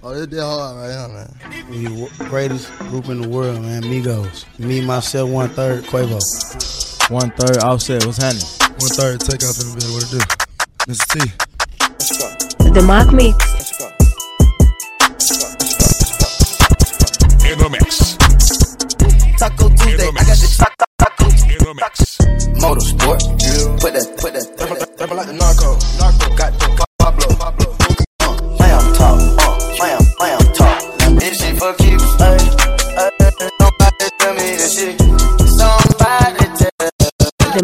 Oh, this that hard right here, man. The greatest group in the world, man. Migos. Me, myself, one third, Quavo. One third offset. What's happening? One third take off in the bed. What it do? Mr. T. The mock Mix. In the mix. Taco Tuesday, I got the taco, taco In the mix. motorsport. Put that, put that, put that.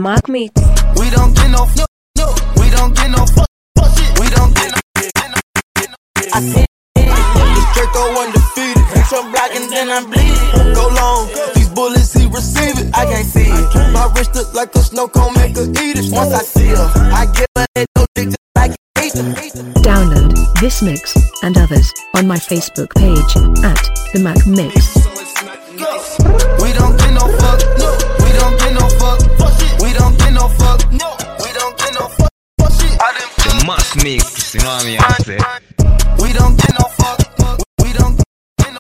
Tell. The Mark Mix. We don't get no, no, no. We don't get no fuck, fuck shit. We don't get no. get no, get no, get no. I see. This Draco undefeated. Hit some block and then I bleed it. Go long. These bullets he receive it. I can't see it. My wrist look like a snow cone, make her eat it. Once I see her, I give her that no dick just like it. Hate them, hate them. Download this mix and others on my Facebook page at The Mac Mix. We don't I The Mix, you know what I mean? I say. We don't get no fuck, fuck. We don't get no.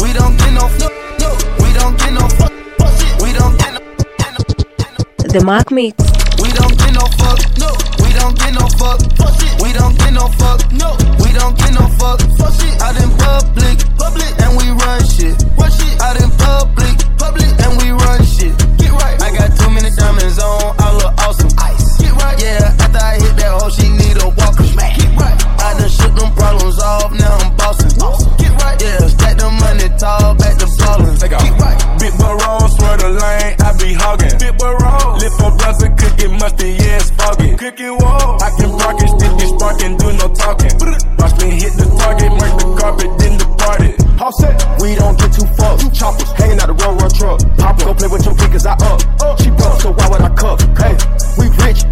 We don't get no no, no. We don't get no fuck, fuck. We don't get no. get no, get no. The Mark Mix. We don't get no fuck, no. We don't get no fuck, fuck shit. We don't get no fuck, no. We don't get no fuck, fuck shit. Out in public, public, and we run shit. Run shit. Out in public, public, and we run shit. Get right. I got too many diamonds on, I look awesome. Ice. Get right. Yeah, after I hit that hoe, she problems off, now I'm bossing. Get right. Yeah, stack the money tall, back to ballin'. Take off. Get right. Big barrel, swear the lane, I be hogging. Big barrel, lift for brother, cooking musty, yeah, it's foggy. Cooking wall, I can rock it, stick it, spark and do no talking. Watch me hit the target, mark the carpet, then depart it. All set, we don't get too fucked. Choppers hanging out the road, run truck. Pop go play with your kickers, I up. She broke, so why would I cup? Hey, we rich,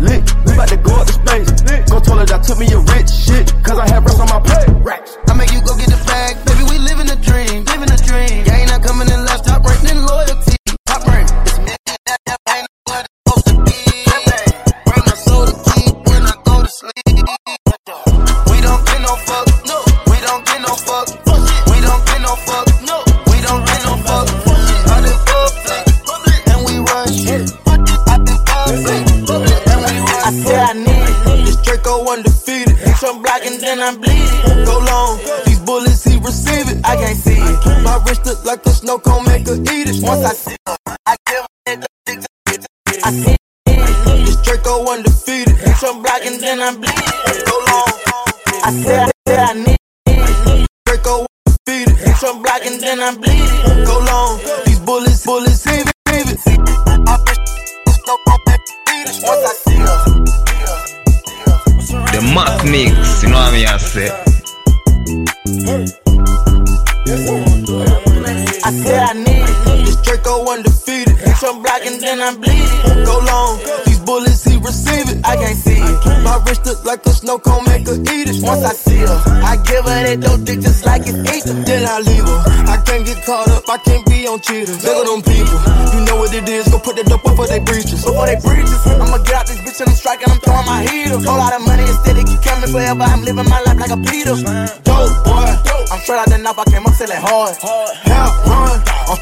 forever. I'm living my life like a Peter. Dope boy. I'm straight out the knife. I came up selling hard.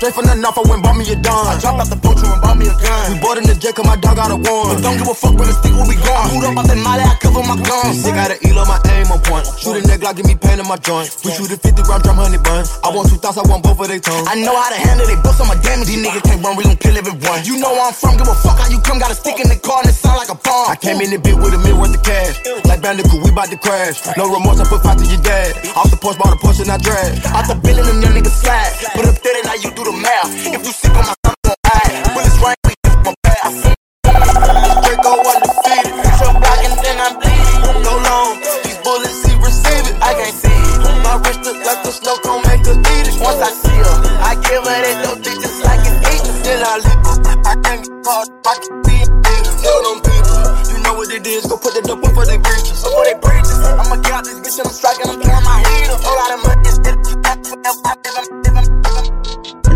Hell, run. I'm straight from the north, I went bought me a dime. I dropped out the poacher and bought me a gun. We bought in the jet, cause my dog got a one. Don't give a fuck when the stick when we gone. Moved up out that molly, I cover my guns. Sick out of Elo, my aim on point. Shoot a nigga, Glock, give me pain in my joint. We shoot a 50 round drum, honey bun. I want two thoughts, I want both of they tongues. I know how to handle it, bust on my damage. These niggas can't run, we gon' kill everyone. You know where I'm from, give a fuck how you come. Got a stick in the car and it sound like a bomb. I came in the bit with a mil worth of cash. Like Bandicoot, we bout to crash. No remorse, I put five to your dad. Off the porch, bought a Porsche and I drag. Out the billion, them young niggas slide. Put up there, now you do the math. If you sick on my son, gon' hide. Bullets rain, we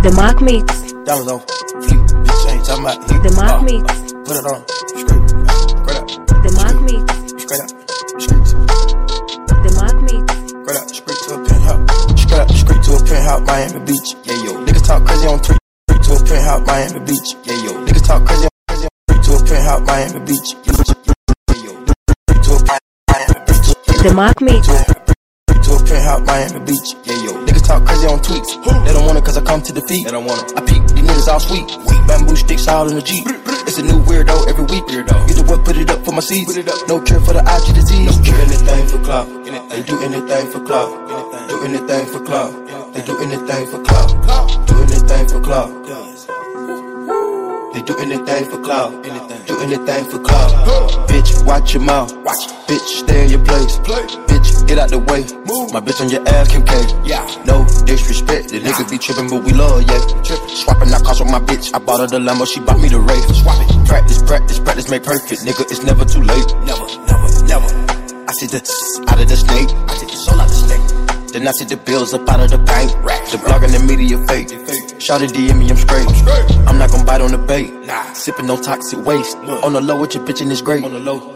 The Mark Mix. Diamonds on fleek. Bitch, ain't talking about heat. The Mark Uh, Mix. uh, Put it on. Straight. Straight up. The Mark Mix. Straight up. Straight. The Mark Mix. Straight up. Straight to a penthouse. Miami Beach. Yeah, yo. Niggas talk crazy on three, three to a penthouse, Miami Beach. Yeah, yo. Niggas talk crazy on crazy on three to a penthouse, Miami Beach. Yeah, yo. Three to a Miami Beach. The Mark Mix. Penthouse, Miami Beach. Yeah, yo. Niggas talk crazy on tweets. They don't want it cause I come to the feet. They don't want it. I peep, these niggas all sweet. Weak bamboo sticks all in the Jeep. It's a new weirdo every week. Weirdo. You the one put it up for my seeds. Put it up. No care for the the Z's. No care anything for clout. They do anything for clout. Do anything for clout. They do anything for clout. Do anything for clout. They do anything for clout. Do anything for clout. Bitch, watch your mouth. Watch. Bitch, stay in your place. Bitch, get out the way. Move. My bitch on your ass, Kim K. Yeah. No disrespect. The niggas be tripping, but we love, yeah. Swapping out cars with my bitch. I bought her the Lambo, she bought me the Wraith. Swap it. Practice, practice, practice, make perfect. Nigga, it's never too late. Never, never, never. I see the out of the snake. I take the soul out the snake. Then I see the bills up out of the bank. The blog and the media fake. Shout it DM me, I'm straight. I'm not gon' bite on the bait. Sipping no toxic waste. On the low with your bitch and it's great.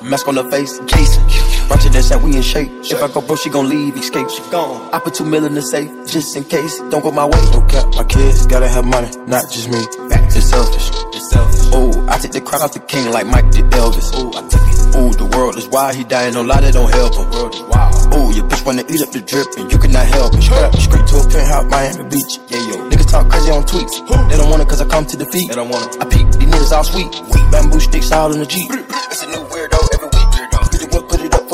Mask on the face, case. Watch it, that's how we in shape. If I go broke, she gon' leave, escape. She gone. I put two million mil in the safe, just in case. Don't go my way. No cap, my kids gotta have money, not just me. It's selfish. It's selfish. Ooh, I take the crown off the king like Mike did Elvis. Ooh, I took it. Ooh, the world is wild, he dying, no lie, that don't help him. World is wild. Ooh, your bitch wanna eat up the drip and you cannot help it. Straight, straight to a penthouse, Miami Beach. Yeah, yo. Niggas talk crazy on tweets. They don't want it cause I come to the feet. They don't want it. I peep, these niggas all sweet. Bamboo sticks all in the Jeep. It's a new weirdo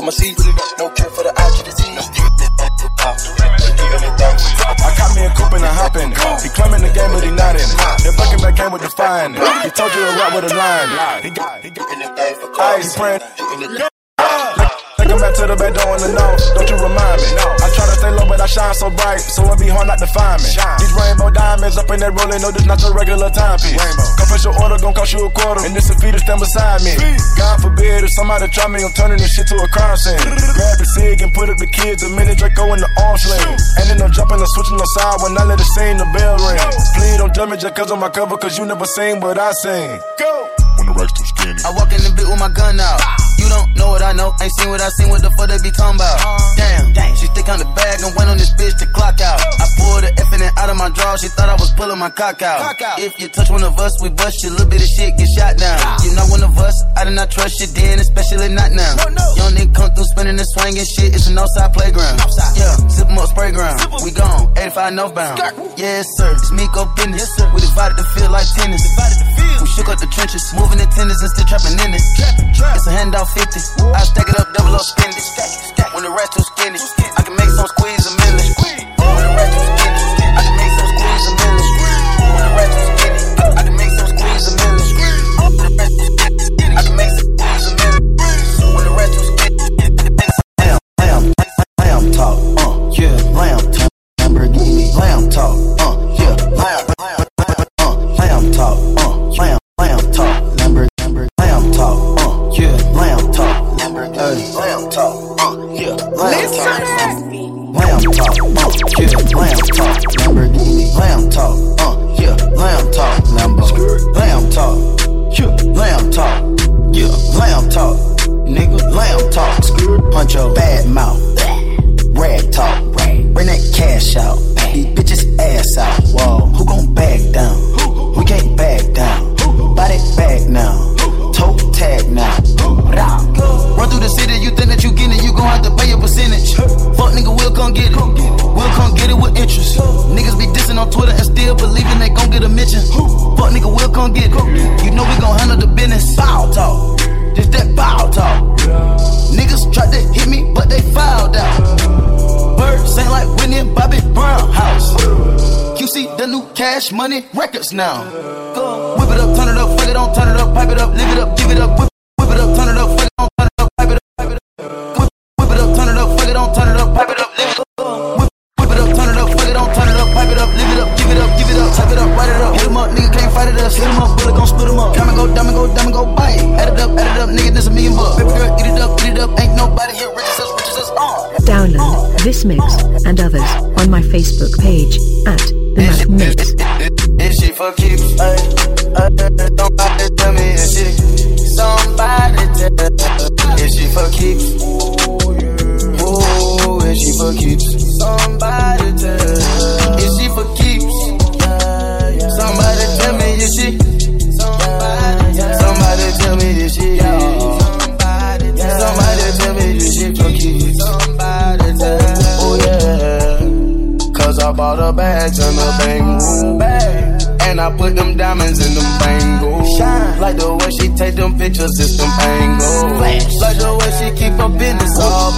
my seeds. No care for the eye to. I got me a coupe and I hop a hopping. He climbing the game, but he not in. The fucking back came with the fine. He told you to rock with a line. He got, he got, ice praying. Take him back to the back door in the north. Don't you remind me? I try to stay low, but I shine so bright, so it be hard not to find me. These rainbow diamonds up in that rolling, no, this not your regular timepiece. Confess your order, gon' cost you a quarter, and this a fee to stand beside me. God forbid if somebody try me, I'm turning this shit to a crime scene. Grab the cig and put up the kids, a minute Draco in the arm sling. And then I'm jumping and switching the side when I let it sing the bell ring. Please don't judge me just cause of my cover, cause you never seen what I sing. Go! When the racks too skinny. I walk in the bit with my gun out. You don't know what I know, ain't seen what I seen, what the fuck they be talking about. Damn, she stick on the bag and went on this bitch to clock out. I pulled the it out of my drawer, she thought I was pulling my cock out. If you touch one of us, we bust you, a little bit of shit get shot down. You not one of us, I did not trust you then, especially not now. Young nigga come through spinning and swinging shit, it's an outside playground. Yeah, 'em up, spray ground. We gone, 85 northbound. Yes, sir, it's Migo business. We divided the field like tennis. We shook up the trenches, moving the tenders and still trapping in it. It's a handout 50. I stack it up, double up, spend it. When the rest too skinny, I can make some squeeze a yeah, lamb talk, uh, yeah, talk, Lamborghini, now.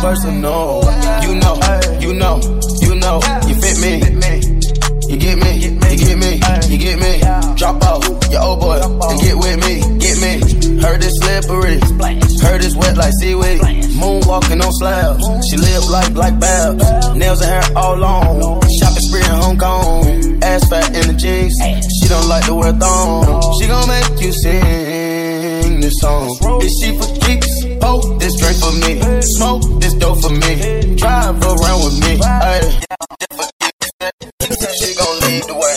Personal. You know, you know, you know, you fit me. You get me, you get me, you get me. Drop out your old boy and get with me, get me. Heard it's slippery, heard it's wet like seaweed. Moonwalking on slabs, she live like Black Babs. Nails and hair all long, shopping spree in Hong Kong. Ass fat in the jeans, she don't like to wear thongs. She gon' make you sing this song. Is she for keeps? Oh, this drink for me. Smoke this dope for me. Drive around with me. Ay. She gon' lead the way.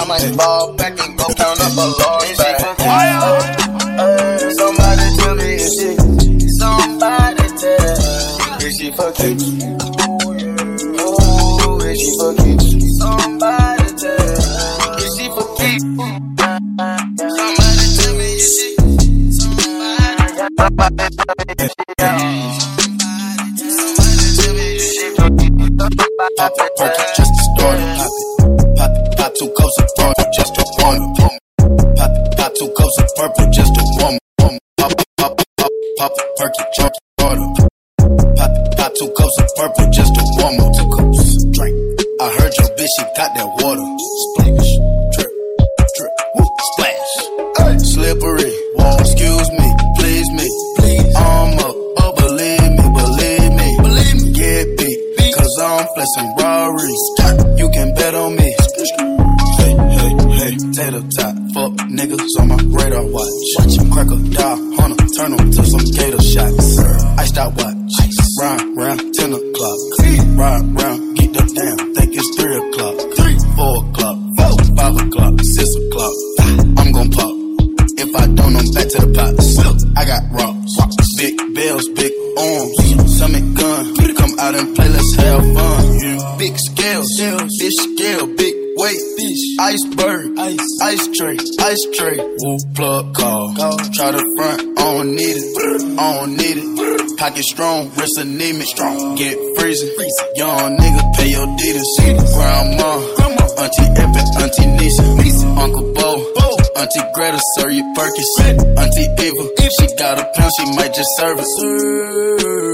I might fall back and go count up a large bag. Uh, Somebody tell me is she? Somebody tell. Is she for keeps? Ooh, is she keeps? Somebody tell. Is she for keeps? Somebody tell me is she? Somebody Pop it. Pop two cups of purple, just warm it. Pop it, pop two cups of purple, just warm it. Pop pop pop pop it, perk it, just to start. Pop it, pop two cups of purple, just. Two cups, drink. I heard your bitch, she got that water. Splash, I'm flexing Rarries. You can bet on me. Hey, hey, hey, tater tot, fuck niggas on my radar watch. Watch him crack a die, hunter, turn him to some gator shots. Iced out watch, round, round, 10 o'clock. Ride round, get the damn, think it's 3 o'clock. 3, 4 o'clock, 4, 5 o'clock, 6 o'clock. I'm gon' pop. If I don't, I'm back to the pots. I got rocks, big bells, iceberg, ice, ice tray, ice tray. Woo plug call, try to front, I don't need it, I don't need it. Pocket strong, wrist anemic, strong, get freezing. Young nigga, pay your deeders. Grandma, Auntie Epic, Auntie Nisa, Uncle Bo. Auntie Greta, serve you Perkins. Auntie Eva, she got a pound, she might just serve us.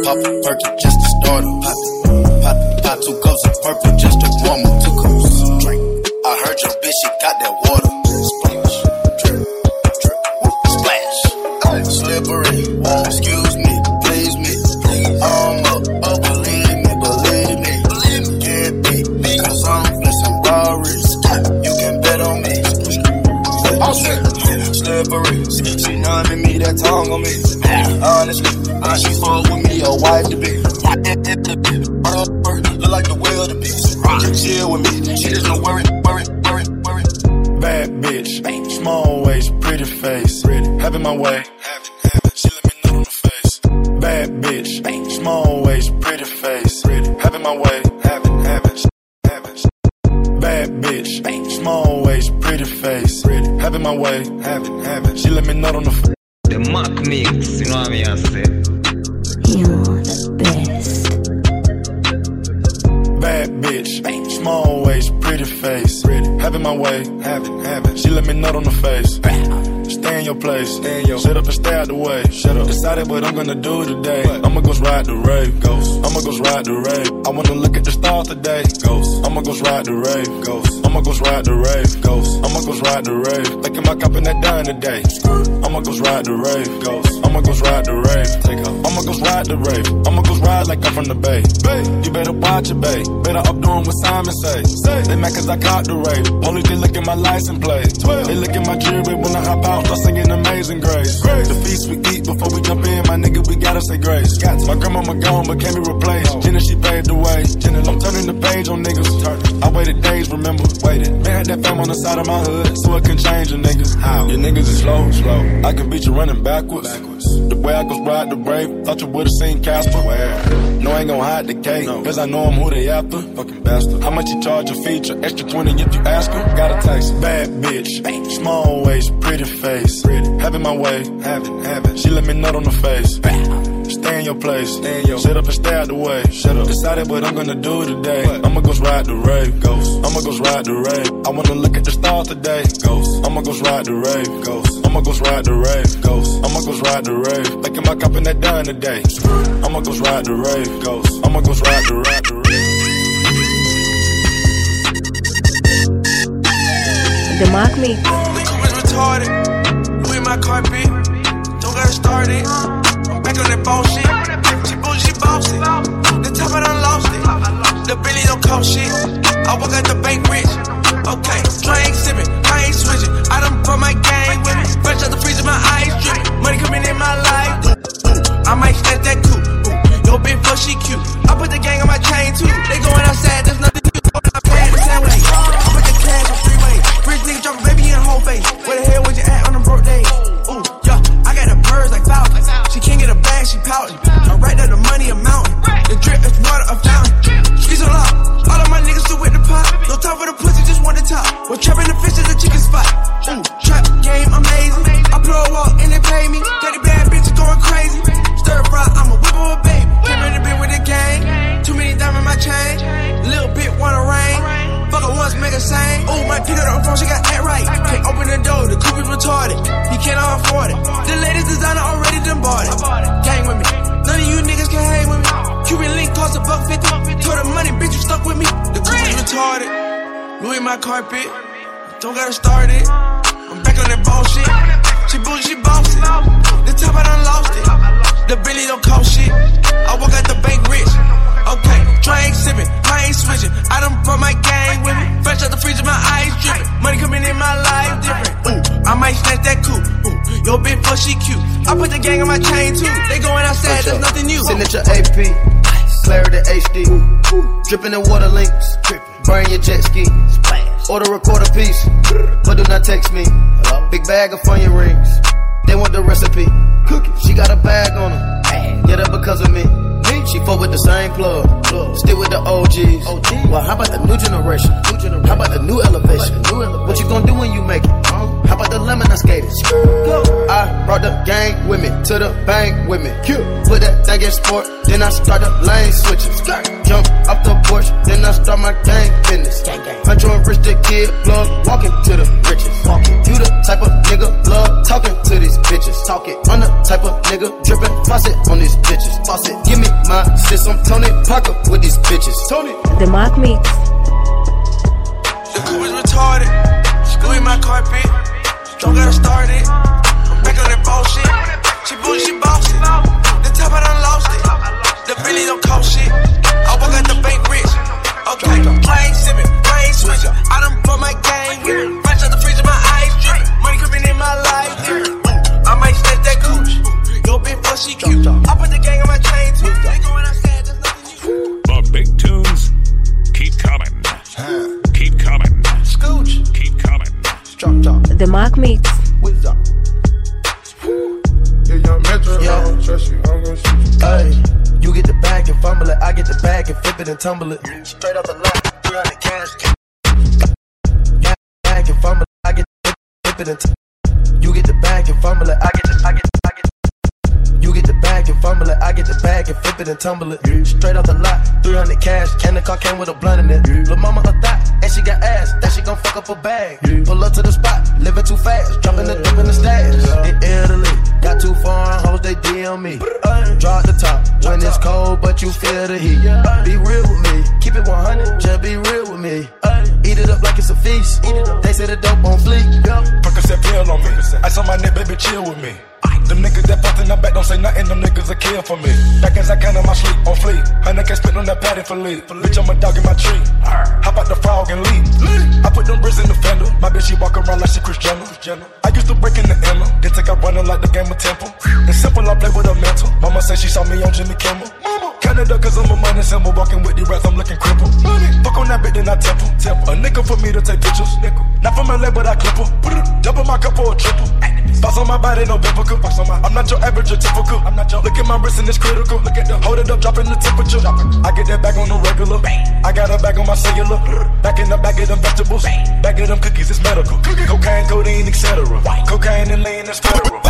Pop a perky just to start her. Got that Gonna do today. I'ma go ride the rave, ghost. I'ma go ride the rave. I wanna look at the stars today, ghost. I'ma go ride the rave, ghost. I'ma go ride the rave, ghost. I'ma go ride the rave. Making my cup in that dime today. I'ma go ride the rave. I'ma go ride the rave. I'ma go ride the rave. I'ma go ride like I'm from the bay. Bay, you better watch it, bay. Better up doing what Simon say. Say they mad cause I caught the rave. Only they look at my license plate. They look at my jewelry when I hop out, start singing Amazing Grace. The feast we eat before we jump in, my nigga, we gotta say grace. My grandmama gone, but can't be replaced. Jenna, she paved the way. Jenna, I'm turning the page on niggas. I waited days, remember, waited. Man, had that fam on the side of my hood, so it can change a nigga. How? Your niggas is slow, slow. I can beat you running backwards. The way I go ride the brave, thought you would've seen Casper. No, I ain't gon' hide the cake, cause I know I'm who they after. Fucking bastard. How much you charge a feature? Extra 20 if you ask her. Got a taste. Bad bitch. Small waist, pretty face. Pretty. Having my way. Having, having. She let me nut on the face. Stay in in your place. Shut up and stay out the way. Shut up. Decided what I'm gonna do today. I'ma go ride the rave. Ghost. I'ma go ride the rave. I wanna look at the stars today. Ghost. I'ma go ride the rave. Ghost. I'ma go ride the rave. Ghost. I'ma go ride the rave. Making my cup in that done today. I'ma go ride the rave. Ghost. I'ma go ride the ride the rave. The Mark Mix. The coupe is retarded. My carpet. Don't gotta start it. I'm back on that bullshit. She bougie, bossy. The top I done lost it. The Billy don't cost shit. I walk out the bank rich. Okay, drink sipping. I ain't switching. I done brought my gang with me. Fresh out the freezer, my eyes dripping. Money coming in my life. I might snatch that coupe. Ooh, Yo, bitch, fuck, she cute. I put the gang on my chain too. They going outside, there's nothing gang on my chain too. They going outside, there's nothing new. Signature AP, clarity HD, dripping in water links, burn your jet ski, order a quarter piece, but do not text me. Big bag of onion rings, they want the recipe. She got a bag on her, get her because of me. Me? She fuck with the same plug, still with the OGs. Well, how about the new generation? How about the new elevation? What you gonna do when you make it? How about the lemon I skated? I brought the gang with me to the bank with me. Put that thing in sport, then I start the lane switching. Jump off the porch, then I start my gang business. Huncho and Rich the kid, plug, walking to the riches. You the type of nigga, love talking to these bitches. Talking, I'm the type of nigga, dripping faucet on these bitches. Faucet, give me my sis, I'm Tony Parker with these bitches. Tony. The Mark Mix. The coupe is retarded. Screw in my carpet. Don't gotta start it. I'm back on that bullshit. She bougie, she bossy. The top I done lost it. The Billy don't cost shit. I walk out the bank rich. Okay, I ain't sipping, I ain't switching. I done brought my gang with me. Fresh out the freezer, my eyes dripping. Money coming in my life. Ooh, I might snatch that cooch. Yo, bitch, fuck, she cute. I put the gang on my chain too. They going outside, there's nothing new. The big tunes keep coming. Keep coming. The Mark Mix. What's up? Yeah, young Metro, I don't trust you. I'm gonna shoot you. Ay, you get the bag and fumble it. I get the bag and flip it and tumble it. Straight off the line, 300 cash. Bag and fumble it. I get the flip it and tumble it. You get the bag and fumble it. I get the, I get And fumble it. I get the bag and flip it and tumble it. Straight off the lot, 300 cash. And the car came with a blunt in it. Lil' mama a thot, and she got ass. That she gon' fuck up a bag. Pull up to the spot, living too fast. Dropping the dip in the stash. In Italy, got too foreign hoes, they DM me. Drop the top when it's cold, but you feel the heat. Be real with me, keep it 100, just be real with me. Eat it up like it's a feast. They say the dope on fleek. Percocet pill on me. Ice on my nigga, baby, chill with me. Them niggas that bust in the back don't say nothing, them niggas a kill for me. Back as I can on my sleep, on fleek. Honey can spit on that patty for lead. Bitch, I'm a dog in my tree. Hop out the frog and leave. I put them bricks in the fender. My bitch, she walk around like she Kris Jenner. I used to break in the Emma. Then take out running like the game of Temple. It's simple, I play with a mental. Mama say she saw me on Jimmy Kimmel. Canada, cause I'm a money symbol. Walking with the rats, I'm looking crippled. Fuck on that bitch, then I temple. A nickel for me to take pictures. Nickel. Not from LA, but I clip her. Double my cup or a triple. Boss on my body, no biblical. On my, I'm not your average or typical. I'm not your. Look at my wrist and it's critical. Look at the hold it up, dropping the temperature. I get that back on the regular. I got a bag on my cellular. Back in the bag of them vegetables. Back of them cookies, it's medical. Cocaine, codeine, etc. Cocaine and lean is federal.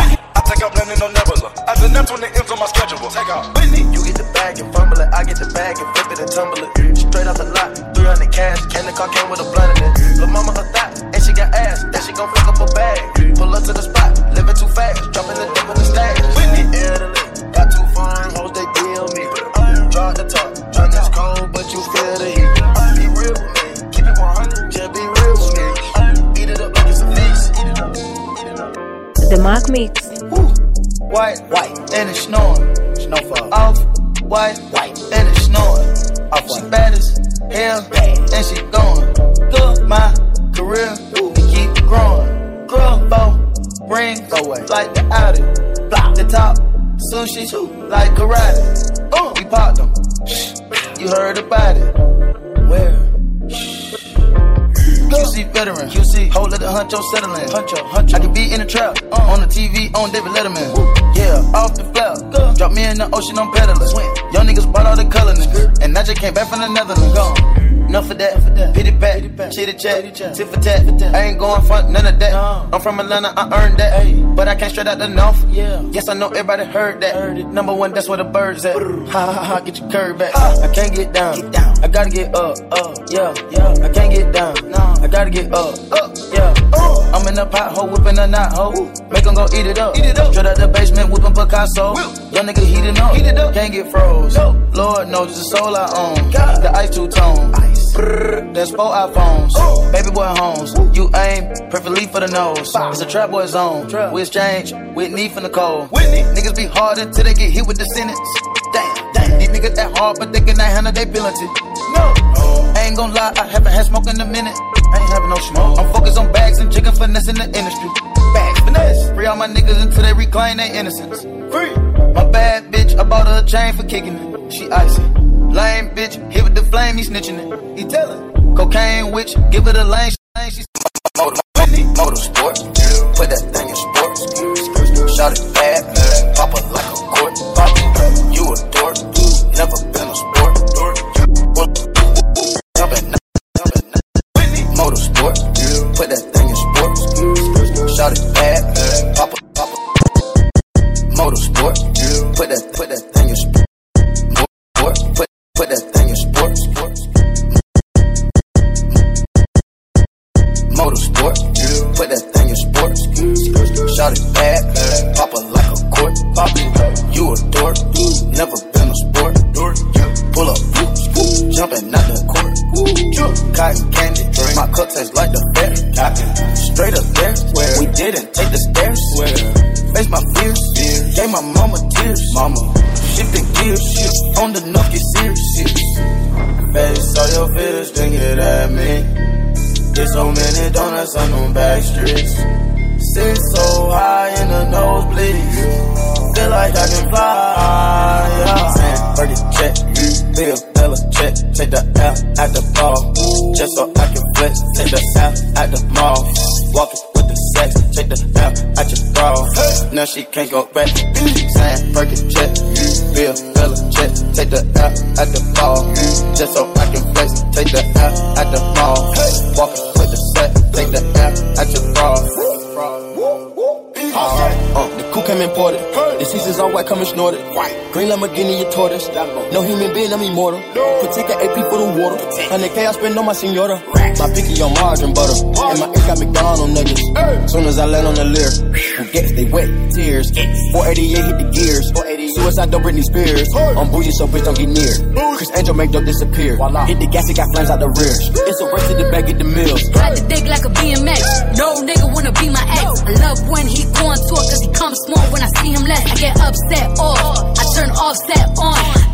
Take out planning no nebula. I said Neptune the M's on my schedule. Take out. Whitney, you get the bag and fumble it. I get the bag and flip it and tumble it. Straight out the lot, 300 cash. Candy car came with a blunt in it. Lil' mama a thot, and she got ass. That she gon' fuck up a bag. Pull up to the spot, living too fast. Dropping the dip in the stash. Whitney. Got two foreign hoes, they deal me. Drop the top, drink is cold, but you feel the heat. Be real with me, keep it 100, Mark Mix. White, white, and it's snowing. Snowfall. Off, white, white, and it's snowing. Off, she bad as hell, and she going. Good, my career, it keep growing. Grow, bow, away. like the Audi. Block the top, sushi, too. like karate. Uh, we popped them. Shh, you heard about it. Where? QC veteran, QC, hold let the huncho settling. Huncho, huncho. I can be in the trap, uh, on the TV, on David Letterman. Yeah, off the flap, drop me in the ocean, I'm pedaling. Young niggas bought all the coloring, and I just came back from the Netherlands. Gone. Enough of that, pity pat, chitty chat, tit for tat. I ain't going front, none of that. I'm from Atlanta, I earned that. But I came straight out the north. Yeah. Yes, I know everybody heard that. Number one, that's where the birds at. Ha ha ha, get your curve back. I can't get down. I gotta get up, up, yeah, yeah. I can't get down. I gotta get up, up, yeah. Uh. I'm in the pothole, whipping a knot hole. Make 'em go eat it up. Eat it up. Straight out the basement, whipping Picasso. Young nigga heating up. Heat it up. Can't get froze. Lord knows it's the soul I own. The ice two tone. Brrr, That's four iPhones. Baby boy homes. You aim perfectly for the nose. It's a trap boy zone. We exchange Whitney from the cold. Niggas be hard until they get hit with the sentence. Damn, damn. These niggas that hard, but they cannot handle their penalty. No. I ain't gon' lie, I haven't had smoke in a minute. I ain't having no smoke. I'm focused on bags and chicken finesse in the industry. Bags finesse. Free all my niggas until they reclaim their innocence. Free. My bad bitch, I bought her a chain for kicking it. She icy. Lame bitch, hit with the flame, he snitching it. He tellin'. Cocaine witch, give it a lane. She motor, motorsport. Put that thing in sports. Shot it Never been a sport. Pull up, jumping out the court. Cotton candy, drink. my cup tastes like the fair. Straight up there, we didn't take the stairs. Face my fears, gave my mama tears. Mama, shifting gears, on the get serious. Face all your fears, then it at me. There's so many donuts on them back streets. Sit so high in the nosebleeds. Feel like I can fly. Yeah. Saying, Birdie check, Bill Bella check. Take the L at the ball. Just so I can flex. Take the L at the mall. Walking with the sex. Take the L at your bra. Now she can't go back. Saying, Birdie check, Bill Bella check. Take the L at the ball. Just so I can flex. Take the L at the mall. Walking with the set. Take the L at your bra. Alright, uh, the coup came imported. The seasons all white, coming snorted. Green Lamborghini, your tortoise. No human being, I'm immortal. Put take AP for the water. 100K I spend on my senora. My picky on margarine butter. And my ink got McDonald's on niggas. Soon as I land on the lyre, who gets they wet tears. 488 hit the gears. Suicide don't Britney Spears. I'm bougie, so bitch don't get near. Criss Angel make dope disappear. Hit the gas, it got flames out the rear. It's a race to the back, get the mills. Ride the dick like a BMX. No nigga wanna be my ex. I love when he go on tour cause he comes small when I see him less. I get upset off. I turn offset on.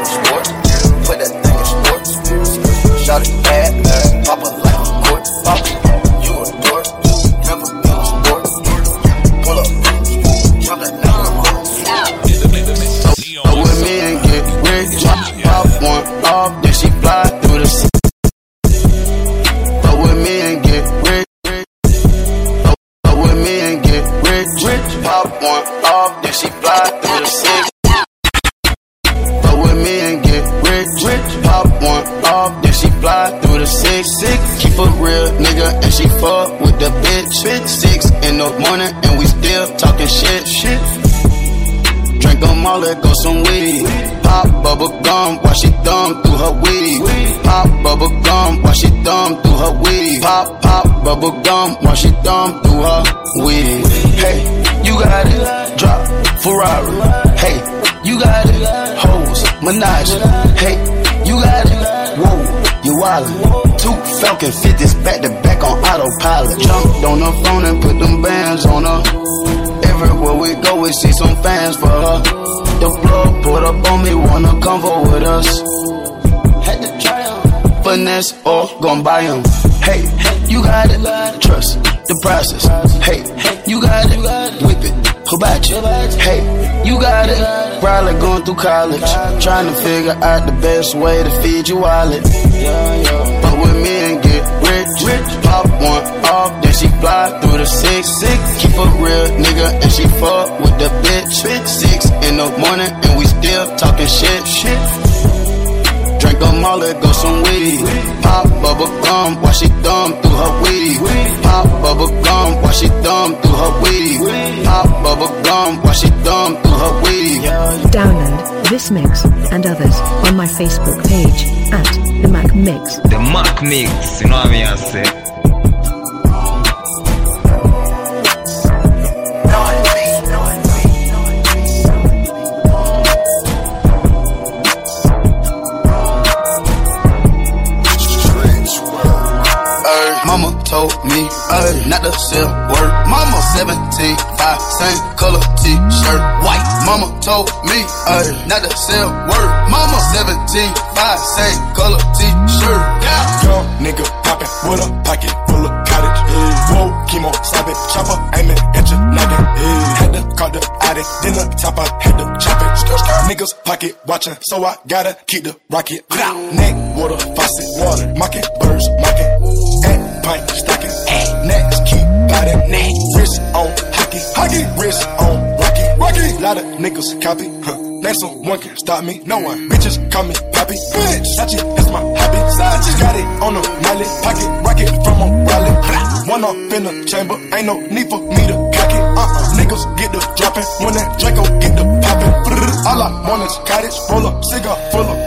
a sport. Put that thing in sports. Shot it bad, pop it like a court. Pop it. You a dork. Never been a sport. Pull up. Drop that down. I'm Go with me and get rich. Pop one off, then she fly through the city. Pop one off, then she fly through the city get rich. rich. Pop one off, then she fly through the six. six. Keep a real nigga and she fuck with the bitch. bitch. Six in the morning and we still talking shit. shit. Drink 'em all, let go some weed. Pop bubble gum while she thumb through her weed. Pop bubble gum while she thumb through her weed. Pop pop bubble gum while she thumb through her weed. Hey, you got it. Drop Ferrari. Hey, you got it. Hoes, Menage. Hey, you got it. Whoa, you wildin'. Two Falcon 50s back to back on autopilot. Jumped on her phone and put them bands on her. Everywhere we go, we see some fans for her. The plug put up on me, wanna come convo with us. Had to try 'em. Finesse or gon' buy 'em. Hey, you got it. Trust the process. Hey, you got it. Whip it. You? Hey, you got it. Probably going through college. Trying to figure out the best way to feed your wallet. But with me and get rich. Pop one off, then she fly through the six. six. Keep a real nigga and she fuck with the bitch. bitch. Six in the morning and we still talking shit. Shit. Drink 'em go some weed. Pop bubble gum while she thumb through her weed. Pop bubble gum while she thumb through her weed. Pop bubble gum while she thumb through her weed. Download this mix and others on my Facebook page at the Mac Mix. The Mac Mix, you know what I say? Told me ay, not to sell word. Mama 17, 5, same color t-shirt, white. Mama told me ay, not to sell word. Mama 17, 5, same color t-shirt. Yeah. Young nigga poppin' with a pocket full of cottage. Yeah. Whoa, chemo, stop it, chopper, aiming at your noggin. Yeah. Had to call the addict, then the topper, had to chop it. Niggas pocket watchin', so I gotta keep the rocket. Neck, water, faucet, water, mocking, birds, mocking. Pint, stocking, next, keep biting. Wrist on hockey, hockey, wrist on rocky, rocky. Lot of niggas copy, huh. Name someone can stop me, no one. Bitches call me Poppy, bitch. Sachi, that's my hobby. Sachi got it on the mallet, pocket rocket from a rally. One up in the chamber, ain't no need for me to cock it. Uh-uh, niggas get the dropping when that Draco get the popping. All I want is cottage, roll up, cigar full of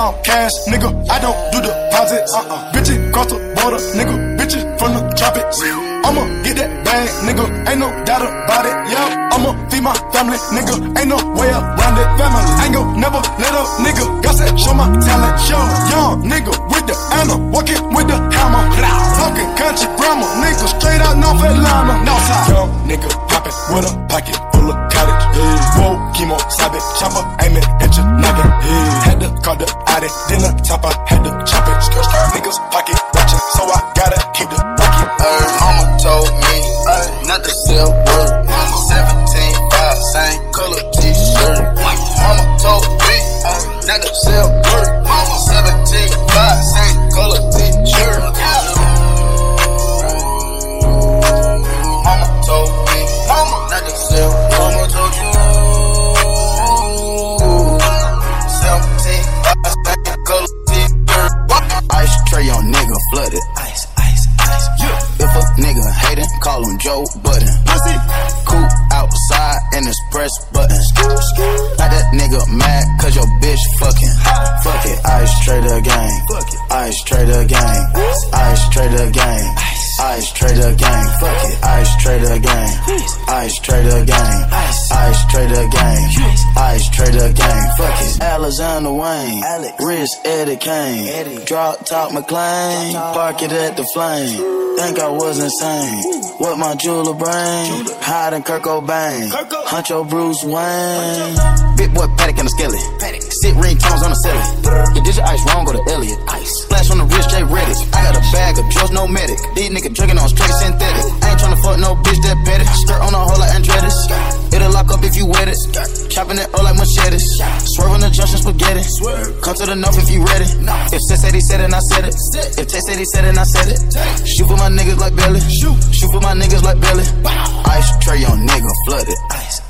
check, cash, nigga. I don't do deposits. Uh-uh, bitches cross the border, nigga. Bitches from the tropics. I'ma get that bag, nigga. Ain't no doubt about it. Yeah, I'ma feed my family, nigga. Ain't no way around it. Family, ain't gon' never let up, nigga. That show my talent, show. Young nigga with the Anna, walking with the hammer. Talking country grammar, nigga straight out North Atlanta. Northside. Young nigga poppin' with a pocket of cottage. Whoa, chemo, sabe, chopper, aiming at your noggin. Had to call the addict, then the topper, had to chop it. Niggas pocket watchin', so I gotta keep the rocket. Ay, mama told me ay, not to sell word. Mama 17, 5, same color t-shirt. Mama told me ay, not to sell word. Joe Budden. Pussy. Cool outside and it's press button. Got that nigga mad cause your bitch fucking. Fuck it, ice trader gang. Ice trader gang. Ice trader gang. Ice trader gang. Fuck it, ice trader gang. Ice trader gang. Ice trader gang. Ice trader gang. Fuck it. Alexander Wang. Wrist Eddie Kane. Eddie. Drop top McLean. Park it at the flame. Think I was insane. What my jeweler brain? Hiding Kurt Cobain. Huncho Bruce Wayne. Big boy Paddock and a skelly. Sit ringtones on the celly. You did your ice wrong, go to Elliot. Ice. Splash on the wrist, Jay Reddish. I got a bag of drugs, no medic. These niggas drinking on straight synthetic. I ain't tryna fuck no bitch that petty. Skirt on a hole like Andretti's. It'll lock up if you wet it. Chopping it all like machetes. Swerving the junction spaghetti. Come to the north if you ready. If Sis said he said it, I said it. If Tay said he said it, I said it. Shoot for my niggas like Billy. Shoot, for my niggas like Billy. Ice tray on nigga flooded. Ice.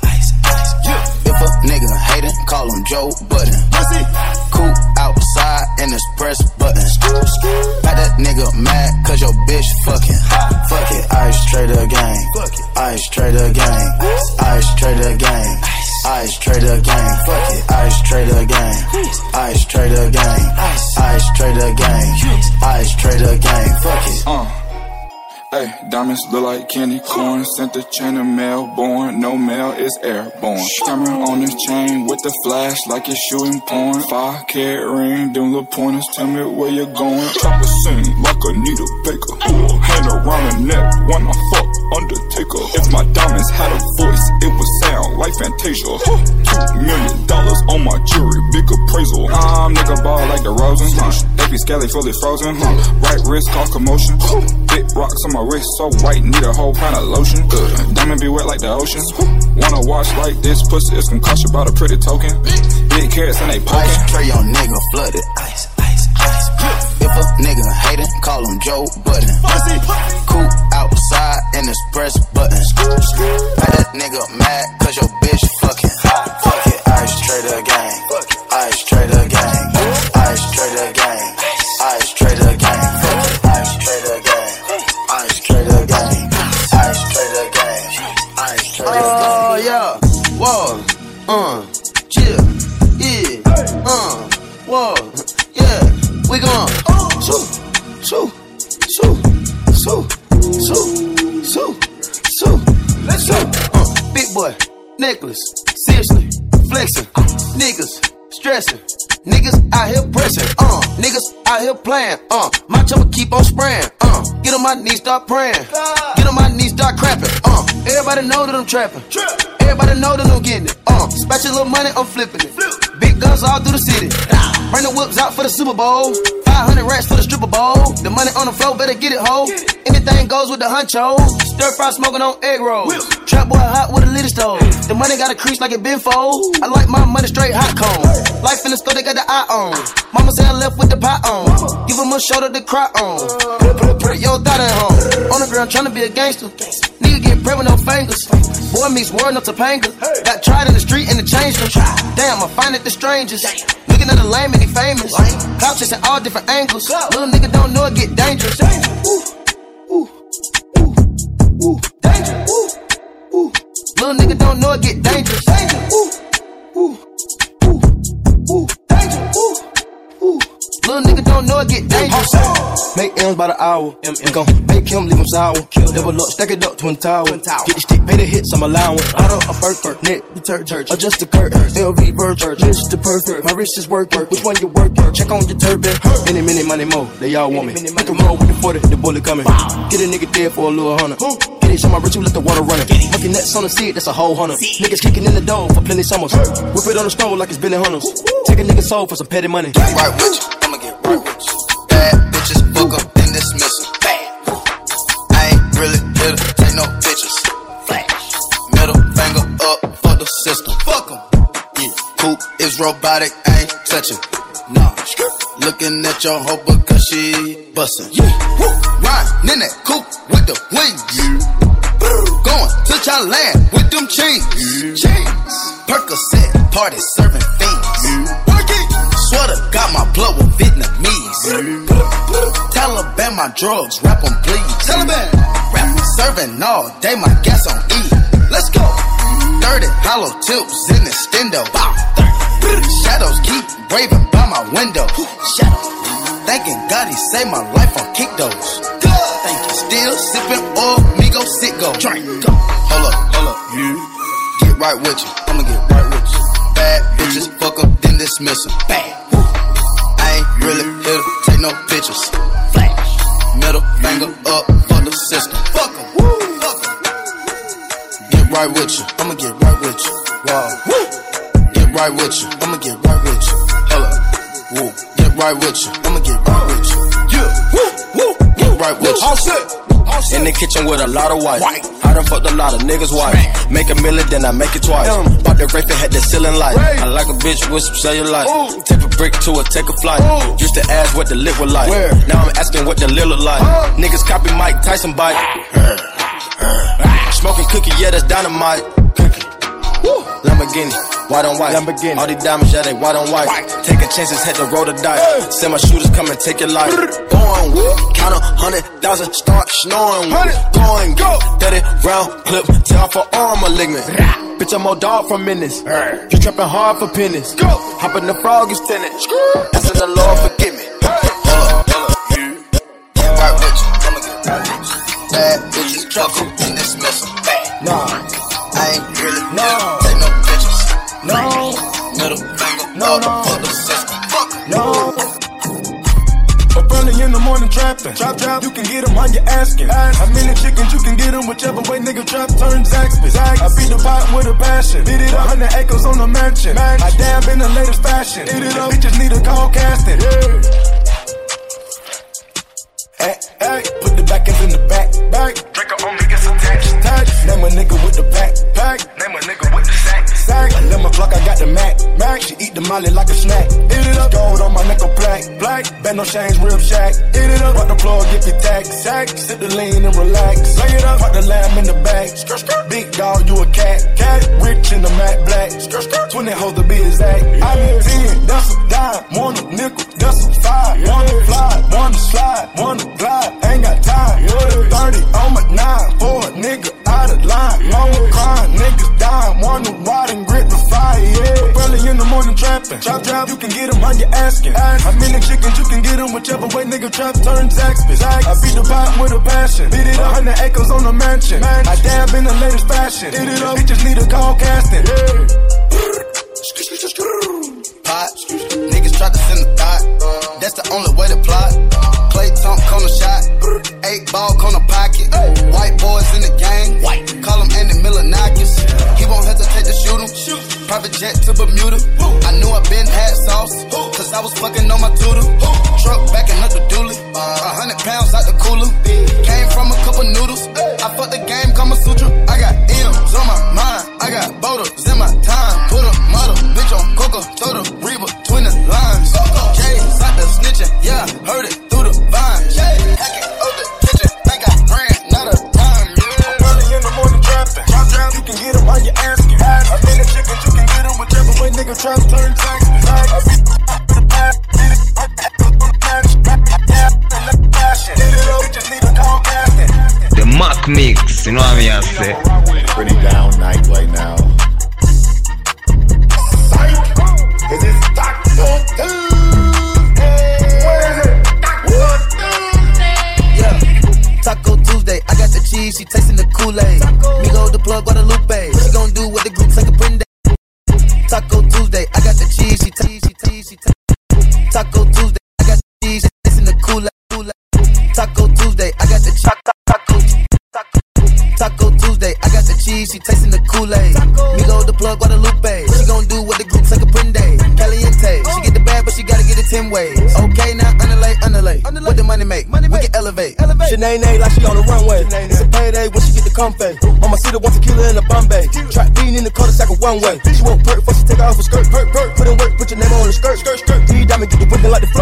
Diamonds look like candy corn. Sent the chain of mail, born. No mail, is airborne. Camera on this chain with the flash like it's shooting porn. Five carat ring, them little pointers tell me where you're going. Chop a scene like a needle Baker. Hand around the neck, wanna fuck Undertaker. If my diamonds had a voice, it would sound like Fantasia. Two million dollars on my jewelry, big appraisal. I'm nigga ball like the Rosen. Huh? Be skelly fully frozen. Huh? Right wrist cause commotion. Big rocks on my wrist so white, need a whole pound of lotion. Diamond be wet like the ocean. Wanna watch like this pussy? It's gonna cost you about a pretty token. Big carrots and they poking. Ice tray on nigga flooded. Ice. If a nigga hatin', call him Joe Budden. Cool outside and it's press button. Got that nigga mad cause your bitch fucking. Fuck it, ice trader gang. Ice trader gang. Shoot, shoot, shoot, shoot, shoot, shoot, shoot, let's go. Uh, big boy, necklace, seriously, flexing, niggas, stressing. Niggas out here pressing, uh, niggas out here playing, uh, my chopper keep on spraying, uh, get on my knees, start praying, get on my knees, start crapping, uh, everybody know that I'm trapping, everybody know that I'm getting it, uh, splash a little money, I'm flipping it, big guns all through the city, bring the whips out for the Super Bowl, 500 racks for the stripper bowl, the money on the floor, better get it, ho, anything goes with the huncho, stir fry smoking on egg rolls, trap boy hot with a little stove, the money got a crease like it been fold, I like my money straight hot cone, life in the store, they got the eye on, mama said I left with the pot on, give him a shoulder to cry on, put, your thought at home, on the ground trying to be a gangster, nigga get prep with no fingers, boy meets world no Topanga, got tried in the street and it changed him, damn I find it the strangest, looking at the lame and he famous, clout chasing all different angles, little nigga don't know it get dangerous, ooh, ooh, ooh, ooh, danger, ooh, ooh, little nigga don't know it get dangerous, danger, ooh, ooh, ooh, Little nigga don't know it get dangerous. Make M's by the hour. We gon' make him leave him sour. Double up, stack it up, twin tower. Get the stick, pay the hits, I'm allowing. Auto, a Birkin, net, detergent. Adjust the curtain. LV virgin, Mr. Perfect. My wrist is working. Which one you working? Check on your turban. Any minute, money more. They all want me. Make a roll with the 40, the bullet coming. Get a nigga dead for a little hundred. It, show my ritual, let the water run it. Monkey nets on the seat, that's a whole hundred. Niggas kicking in the door for plenty summers. Whip it on the stove like it's been in hunters. Take a nigga soul for some petty money. Get right with you, I'ma get right with you. Bad bitches, fuck up, then dismiss 'em. Bad. I ain't really here to take no pictures. Flash. Middle finger up, fuck the system. Fuck 'em. Yeah. Coop is robotic, I ain't touching. Nah. Looking at your hoe because she bustin'. Yeah. Woo. Riding in that coupe with the wings. Going to Thailand with them chains. Chains. Percocet, party serving fiends. Working. Sweater got my blood with Vietnamese. Taliban my drugs, rap on please. Taliban. Rap serving all day, my gas on E. Let's go. 30 hollow tips in the stendo. Bow. Shadows keep raving by my window. Shadow. Thanking God he saved my life on kick those. Thank you. Still sipping oil, me go sit go. Drink. Hold up, hold up. You get right with you. I'ma get right with you. Bad bitches, fuck up, then dismiss 'em. Bad. I ain't really here to take no pictures. Flash. Middle finger up for the system. Fuck 'em. Get right with you. Kitchen with a lot of white. I done fucked a lot of niggas' wife. Make a million, then I make it twice. Bought the rape and had the ceiling light. I like a bitch with some cellulite. Take a brick to a take a flight. Used to ask what the lip was like. Now I'm asking what the lil look like. Niggas copy Mike Tyson bite. Smoking cookie, yeah, that's dynamite. Cookie. Lamborghini, white on white. Lamborghini. All these diamonds, yeah, they white on white. Taking chances, had to roll the dice. Send my shooters come and take your life. Going, count a hundred thousand, start snoring. Going, go, 30 round clip, tell for arm malignant. Bitch, I'm more dog from minutes. You trapping hard for pennies. Go, hop in the frog is tenant. Asking the Lord forgive me. White bitch, I'ma bitch. Bad bitches, truffle, and dismiss 'em. Nah, I ain't really no. No, no. Fuck the system. Fuck. No. Up early in the morning trapping. Trap, trap, you can get them on your asking. A million chickens, you can get them whichever way nigga trap turns Zaxby's. I beat the pot with a passion. Beat it a hundred acres on the mansion. I dab in the latest fashion. Eat it up. Bitches need a call casting. Yeah. Hey, hey, Name a nigga with the pack. Pack. Name a nigga with the sack. Sack. 11 o'clock, I got the Mac. Mac. She eat the molly like a snack. Eat it up. Gold on my neck black. Black. Bend no change, rib shack. Eat it up. Rock the floor, get your tax. Sack. Sit the lean and relax. Lay it up. Pop the lamb in the back. Skirt, skirt. Big dog, you a cat. Cat. Rich in the Mac black. Skirt, skirt. 20 hoes to be exact. Yeah. I in 10. That's a dime. One a nickel. That's a five. Yeah. One to fly. One to slide. One to glide. Ain't got time. Yeah. 30. Trap turns Zaxby's. I beat the pot with a passion. Beat it a hundred acres on a mansion. I dab in the latest fashion. Eat it up, bitches need a call casting. Pot. Niggas try to send a thought. That's the only way to plot. Clay Tunk on the shot. Eight ball on the pocket. White boys in the gang. White. Call him Andy Milonakis. He won't hesitate to shoot him. Private jet to Bermuda. I knew I been had sauce. Cause I was fucking on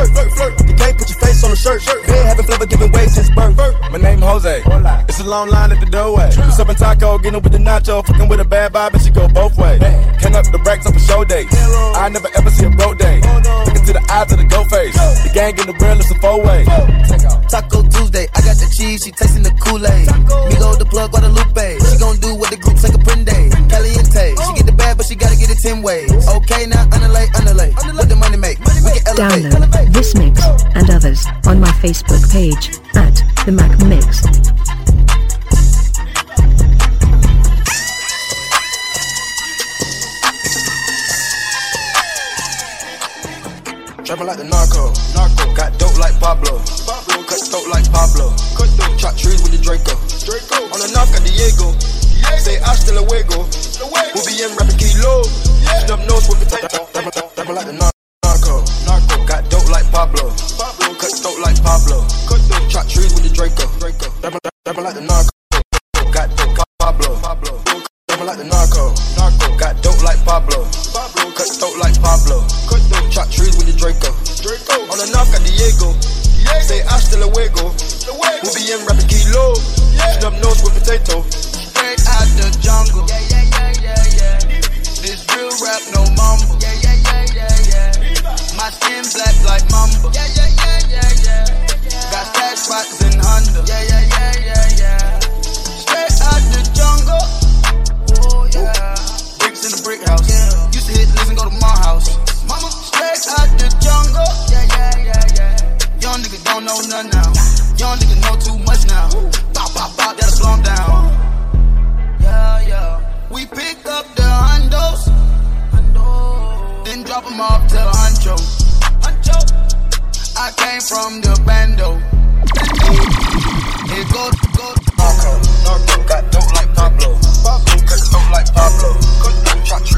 flirt. Flirt, flirt. The game put your face on the shirt. Shirt. Been having flavor giving way since birth. My name Jose. It's a long line at the doorway. Up in taco, getting up with the nacho, fucking with a bad vibe, and she go both ways. Can up the racks up for show days. I never ever see a broke day. Look into the eyes of the goat face. The gang in the real, it's a four way. Taco Tuesday, I got the cheese, she tasting the Kool-Aid. Migo the plug, Guadalupe. She gon' do what the group take a print day. Caliente, she get the bag, but she gotta get it ten ways. Oh. Okay, now underlay, underlay. What Download this mix and others on my Facebook page at the Mac Mix. Trapping like the narco. narco. Got dope like Pablo. Pablo. Cut throat like Pablo. Cut throat. Chop trees with the Draco. Draco. On the knock at Diego. Yeah. Say hasta luego. We'll be in rapping kilo. Yeah. Snub nose with the Trapping like the narco. Narco. Got dope like Pablo. Pablo. Cut throat like Pablo. Cut throat. Chop trees with the Draco. the narco. Got dope, got Pablo. Pablo. Coming like the narco. Narco. Got dope like Pablo. Pablo. Cut dope like Pablo. Cut dope. Chop trees with the Draco. Draco. On the knock got Diego. Diego. Say hasta luego. We'll be in rapping kilo. Yeah. Snub nose with potato. Straight out the jungle. Yeah, yeah, yeah, yeah, yeah. This real rap, no mumble. Yeah, yeah, yeah, yeah, yeah. Black like mamba. Yeah, yeah, yeah, yeah, yeah. Got stash spots in Honda. Yeah, yeah, yeah, yeah, yeah. Straight out the jungle. Oh, yeah. Bricks in the brick house. Yeah. Used to hit the listen, go to my house. Mama. Straight out the jungle. Yeah, yeah, yeah, yeah. Young nigga don't know nothing now. Young nigga know too much now. Bop, bop, bop, that'll slow him down. Yeah, yeah. We pick up the hundos, then drop them off to Huncho. I came from the bando. It go, go, Narco. Narco. Got dope like Pablo. Pablo. Cut dope like Pablo. Cut dope.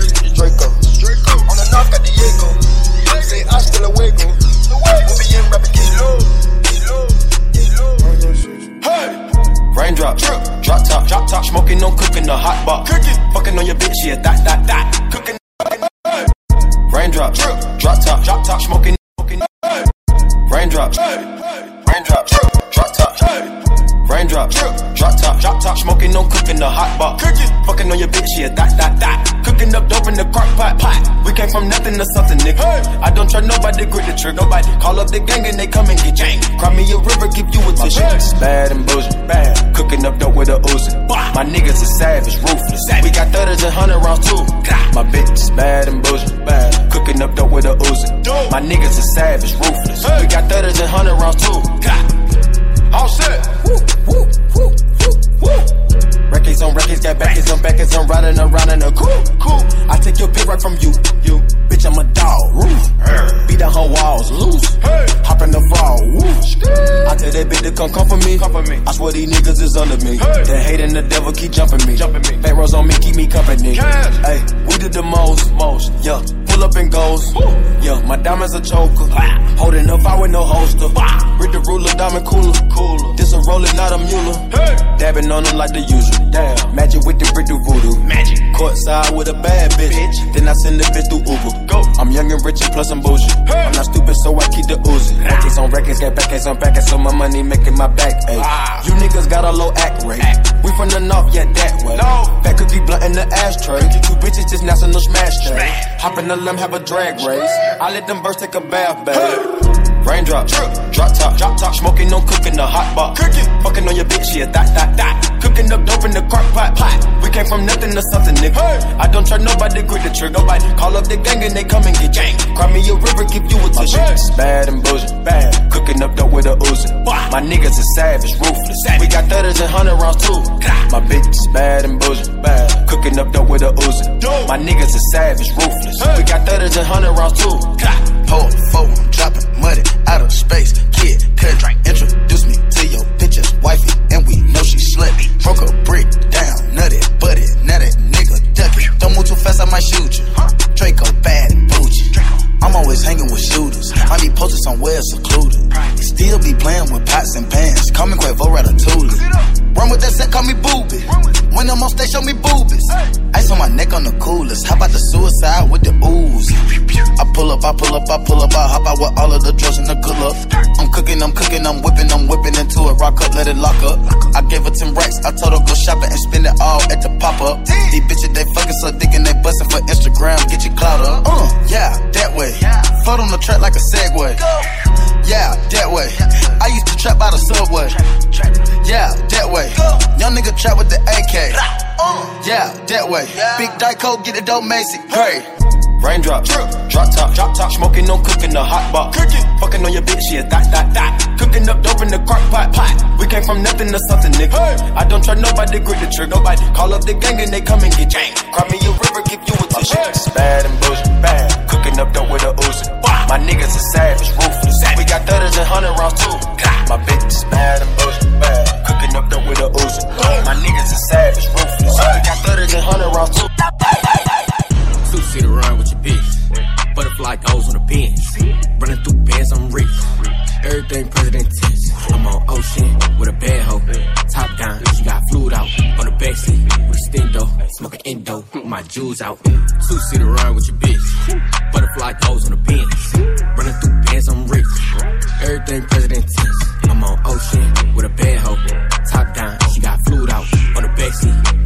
The gang and they come and get jank. Cry me a river, give you a tissue. Bad and bullshit, bad. Cooking up dope with a Uzi. My niggas is savage, ruthless. We got thudders and hundred rounds too. My bitch is bad and bullshit, bad. Cooking up dope with a Uzi. My niggas is savage, ruthless. We got thudders and hundred rounds too. All set. On records, got backers on backers, I'm riding around in a cool, cool. I take your pick right from you, you. Bitch, I'm a dog, roof. Beat down her walls, loose. Hey. Hop in the fall, woo. I tell that bitch to come come for me. Come for me. I swear these niggas is under me. The hate and the devil keep jumping me. Jumping me. Back rows on me, keep me company. Hey, we did the most, most, yeah. Pull up and goes, yeah. My diamonds a choker. Holding up, I with no holster. Read the ruler, diamond cooler, cooler. This a roller, not a mule. Dabbing on them like the usual. Damn. Magic with the brick do voodoo. Magic. Courtside with a bad bitch. Then I send the bitch through Uber. Go. I'm young and rich and plus I'm bougie. I'm not stupid, so I keep the Uzi. Records on records, got backers on backers, so my money making my back ache. You niggas got a low act rate. We from the north, yeah, that way. Fat cookie blunt in the ashtray. Two bitches just national smash day. Hop in the limb, have a drag race. I let them birds take a bath, babe. Raindrop, drop, drop top, drop top, smoking, no cooking, the hot box. Cooking, fucking on your bitch, yeah, that, that, that. Cooking up dope in the crock pot, pot. We came from nothing to something, nigga. I don't trust nobody, grip the trigger. Nobody call up the gang and they come and get jank. Cry me a river, give you a tissue. Bad and bullshit, bad. Cooking up dope with a Uzi. My niggas is savage, ruthless. We got thudders and hundred rounds too. My bitch is bad and bullshit, bad. Cooking up dope with a Uzi. My niggas is savage, ruthless. We got thudders and hundred rounds too. Pull phone, dropping money out of space. Kid, cut, introduce me might shoot you. Draco bad and bougie. I'm always hanging with shooters. Posted somewhere secluded. Still be playing with pots and pans. Call me Quavo Ratatouille. Run with that set, call me booby. When I'm on stage, show me boobies. Ice on my neck on the coolest. How about the suicide with the ooze? I pull up, I pull up, I pull up, I hop out with all of the drugs and the good. I'm cooking, I'm cooking, I'm whipping, I'm whipping into it. Rock up, let it lock up. I gave her 10 racks, I told her go shopping and spend it all at the pop up. These bitches, they fucking so dick and they bustin' for Instagram. Get your clout up. Uh, yeah, that way. Float on the track like a Segway. Yeah, that way. I used to trap by the subway. Yeah, that way. Young nigga trap with the AK. Uh. Yeah, that way. Big Dyco, get it dope, Macy. Great. Raindrop, drop top, drop top, smoking, no cooking, the hot box. Cooking, fucking on your bitch, yeah, that, that, that. Cooking up dope in the crock pot, pot. We came from nothing to something, nigga. I don't trust nobody, grip the trigger. Nobody call up the gang and they come and get jank. Cry me a river, give you a tissue. Bad and bullshit, bad. Cooking up dope with a Uzi. My niggas are savage, ruthless. We got thudders and hundred rounds too. My bitch is bad and bullshit, bad. Cooking up dope with a Uzi. My niggas are savage, ruthless. We got thudders and hundred rounds too. Two seater run with your bitch. Butterfly goes on the bench. Running through bands, I'm rich. Everything president tense. I'm on ocean with a bad hoe. Top down, she got fluid out. On the backseat with a stendo. Smoking endo, my jewels out. Two seater ride with your bitch. Butterfly goes on the bench. Running through bands, I'm rich. Everything president tense. I'm on ocean with a bad hoe. Top down, out. On the backseat.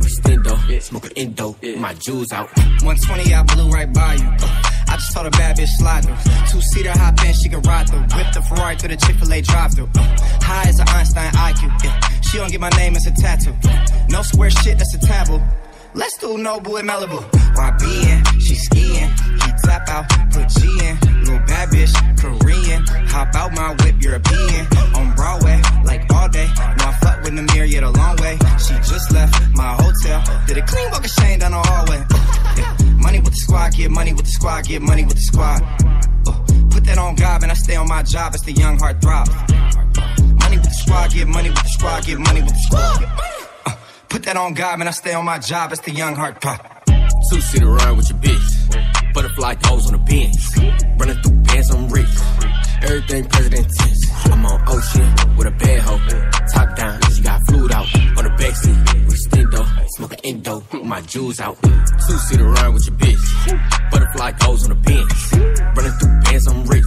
Smoking indo, my jewels out. 120, I blew right by you. I just told a bad bitch slide through. Two seater hop in, she can ride through. Whip the Ferrari through the Chick fil A drive through. High as an Einstein IQ. Yeah. She don't get my name as a tattoo. No square shit, that's a taboo. Let's do Nobu in Malibu. YB in, she skiing. He tap out, put G in. Little bad bitch, Korean. Hop out my whip, European. On Broadway, like all day. No, I fuck with the mirror, yet a long way. She just left my hotel. Did a clean walk of shame down the hallway. Yeah. Money with the squad, get money with the squad, get money with the squad. Uh, put that on God, and I stay on my job. It's the young heart throb. Money with the squad, get money with the squad, get money with the squad. Put that on God, man. I stay on my job. It's the young heart throb. Two seat ride with your bitch. Butterfly goes on the bench. Running through bands, I'm rich. Everything president tense. I'm on ocean with a bad hoe. Top down, she got fluid out. On the backseat with stendo. Smoking indo, my jewels out. Two seat around with your bitch. Butterfly goes on the bench. Running through bands, I'm rich.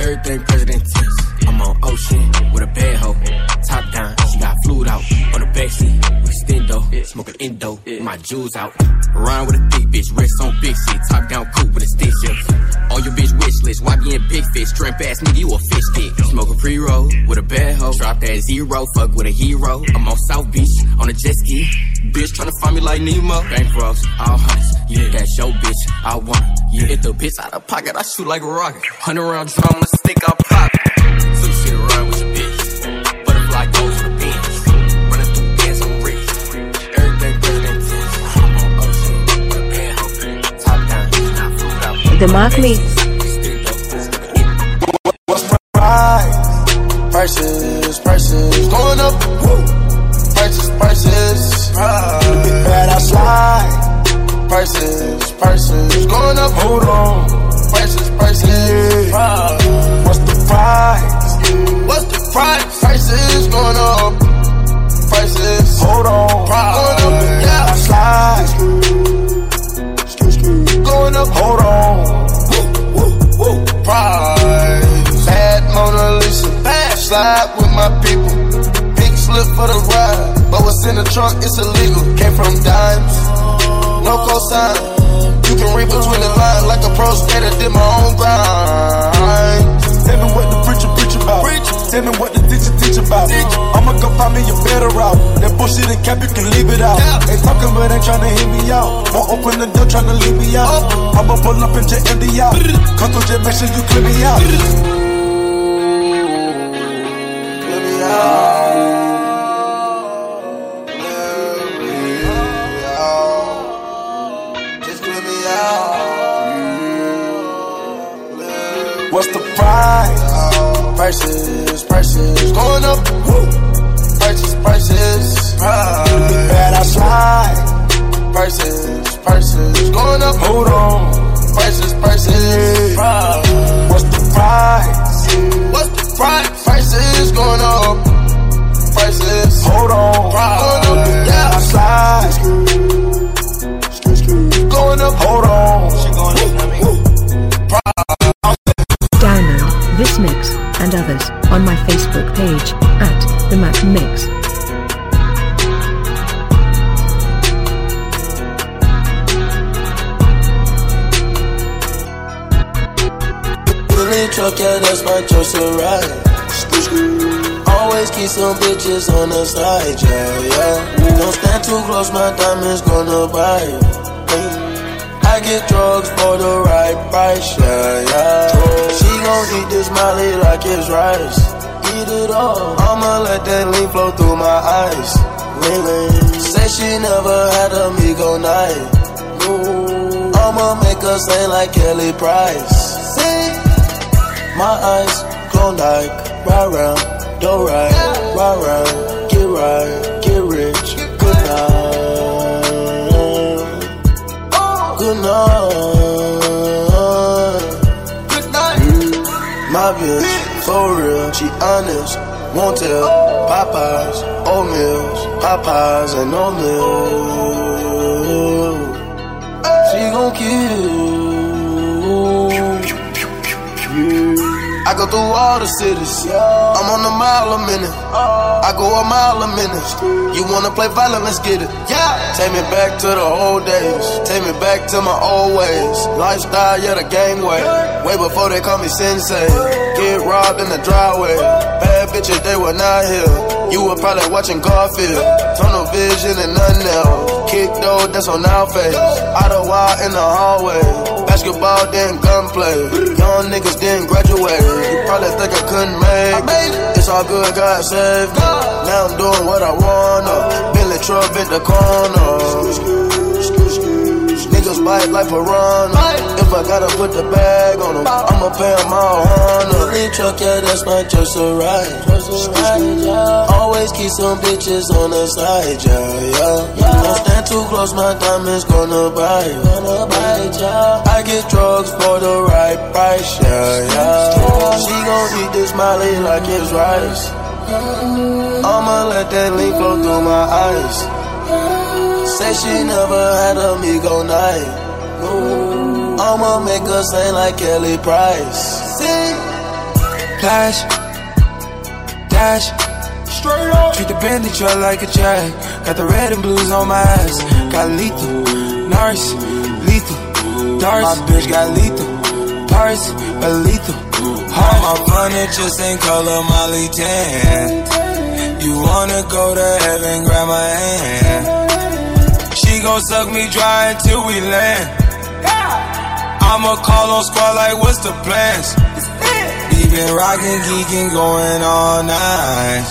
Everything president tense. I'm on ocean with a bad hoe. Top down, she got fluid out. On the backseat with stendo. Smoking indo, my jewels out. Rhyme with a thick bitch, rest on big shit. Top down coupe with a stick shift. On your bitch wish list, why be in big fish? Tramp ass nigga, you a fish. Smoke a pre roll with a bad hoe. Drop that zero, fuck with a hero. I'm on South Beach on a jet ski. Bitch tryna find me like Nemo. Bankrolls, all hundreds. Yeah, that's your bitch. I want her. Yeah, hit the bitch out of pocket. I shoot like a rocket. Hundred round drum, a stick I pop. Two shit around with your bitch. Butterfly goes to the bench. Running through bands, I'm rich. Everything president tense. I'm on ocean with a bad hoe. Top down, not fluid out. The Mark Mix. Price, prices, prices going up. Woo. Prices, prices. Big bad, I slide. Prices, prices going up. Hold on. Prices, prices. What's the price? What's the price? Prices going up. Prices. Hold on. Going up. Yeah, I slide. Slide with my people. Pink slip for the ride. But what's in the trunk, it's illegal. Came from dimes. No cosign. You can read between the lines like a pro skater. Did my own grind. Tell me what the preacher preach about. Tell me what the teacher teach about. I'ma go find me a better route. That bullshit and cap, you can leave it out. Ain't talking, but ain't trying to hear me out. Won't open the door, trying to leave me out. I'ma pull up empty out. Come through, just make sure you clear me out. What's the price? Prices, prices going up. Woo. Prices, prices. Big bad, I slide. Prices, prices going up. Hold on. Prices, prices. What's the price? What's the price? Prices going up. Prices. Hold on. Going up. Yeah, I slide. Going up. Hold on. She going up. Download this mix and others on my Facebook page at The Mac Mix. Really truck, yeah, that's my choice to ride. Keep some bitches on the side, yeah, yeah. Don't stand too close, my diamonds gonna bite. you. I get drugs for the right price, yeah, yeah. She gon' eat this molly like it's rice. Eat it all. I'ma let that lean flow through my eyes. Lean. Say she never had a Migo night. I'ma make her sing like Kelly Price. Sing. My eyes, Klondike, ride round, do right, ride round, get right, get rich, good night, good night, good night. My bitch, for real, she honest, won't tell. Popeyes, oatmeal, Popeyes and oatmeal. She gon' kill. I go through all the cities. I'm on a mile a minute. I go a mile a minute. You wanna play violent? Let's get it. Yeah. Take me back to the old days. Take me back to my old ways. Lifestyle, yeah, the gang way. Way before they call me sensei. Get robbed in the driveway. Bad bitches, they were not here. You were probably watching Garfield. Tunnel vision and nothing else. Kick though, that's on our face. Out of wild in the hallway. Basketball, then gunplay. Young niggas didn't graduate. You probably think I couldn't make it. It's all good, God save me. Now I'm doing what I wanna. Billy truck at the corner. Niggas bite like piranha. If I gotta put the bag on them, I'ma pay them all honor. Billy truck, yeah, that's my just a ride. Always keep some bitches on the side, yeah, yeah. Don't stand too close, my diamonds gonna bite. I get drugs for the right price, yeah, yeah. She gon' eat this Molly like it's rice. I'ma let that lean flow through my eyes. Say she never had a Migo night. I'ma make her sing like Kelly Price. Sing. Flash, dash, straight up. Treat the Bentley truck like a jag. Got the red and blues on my ass. Got lethal, Norris, lethal. Darts, my bitch got lethal. Paris, but lethal. All my furniture same color, Molly tan. You wanna go to heaven, grab my hand. Gon' suck me dry until we land. I'ma call on squad like what's the plans? We been rockin', geeking, going all night.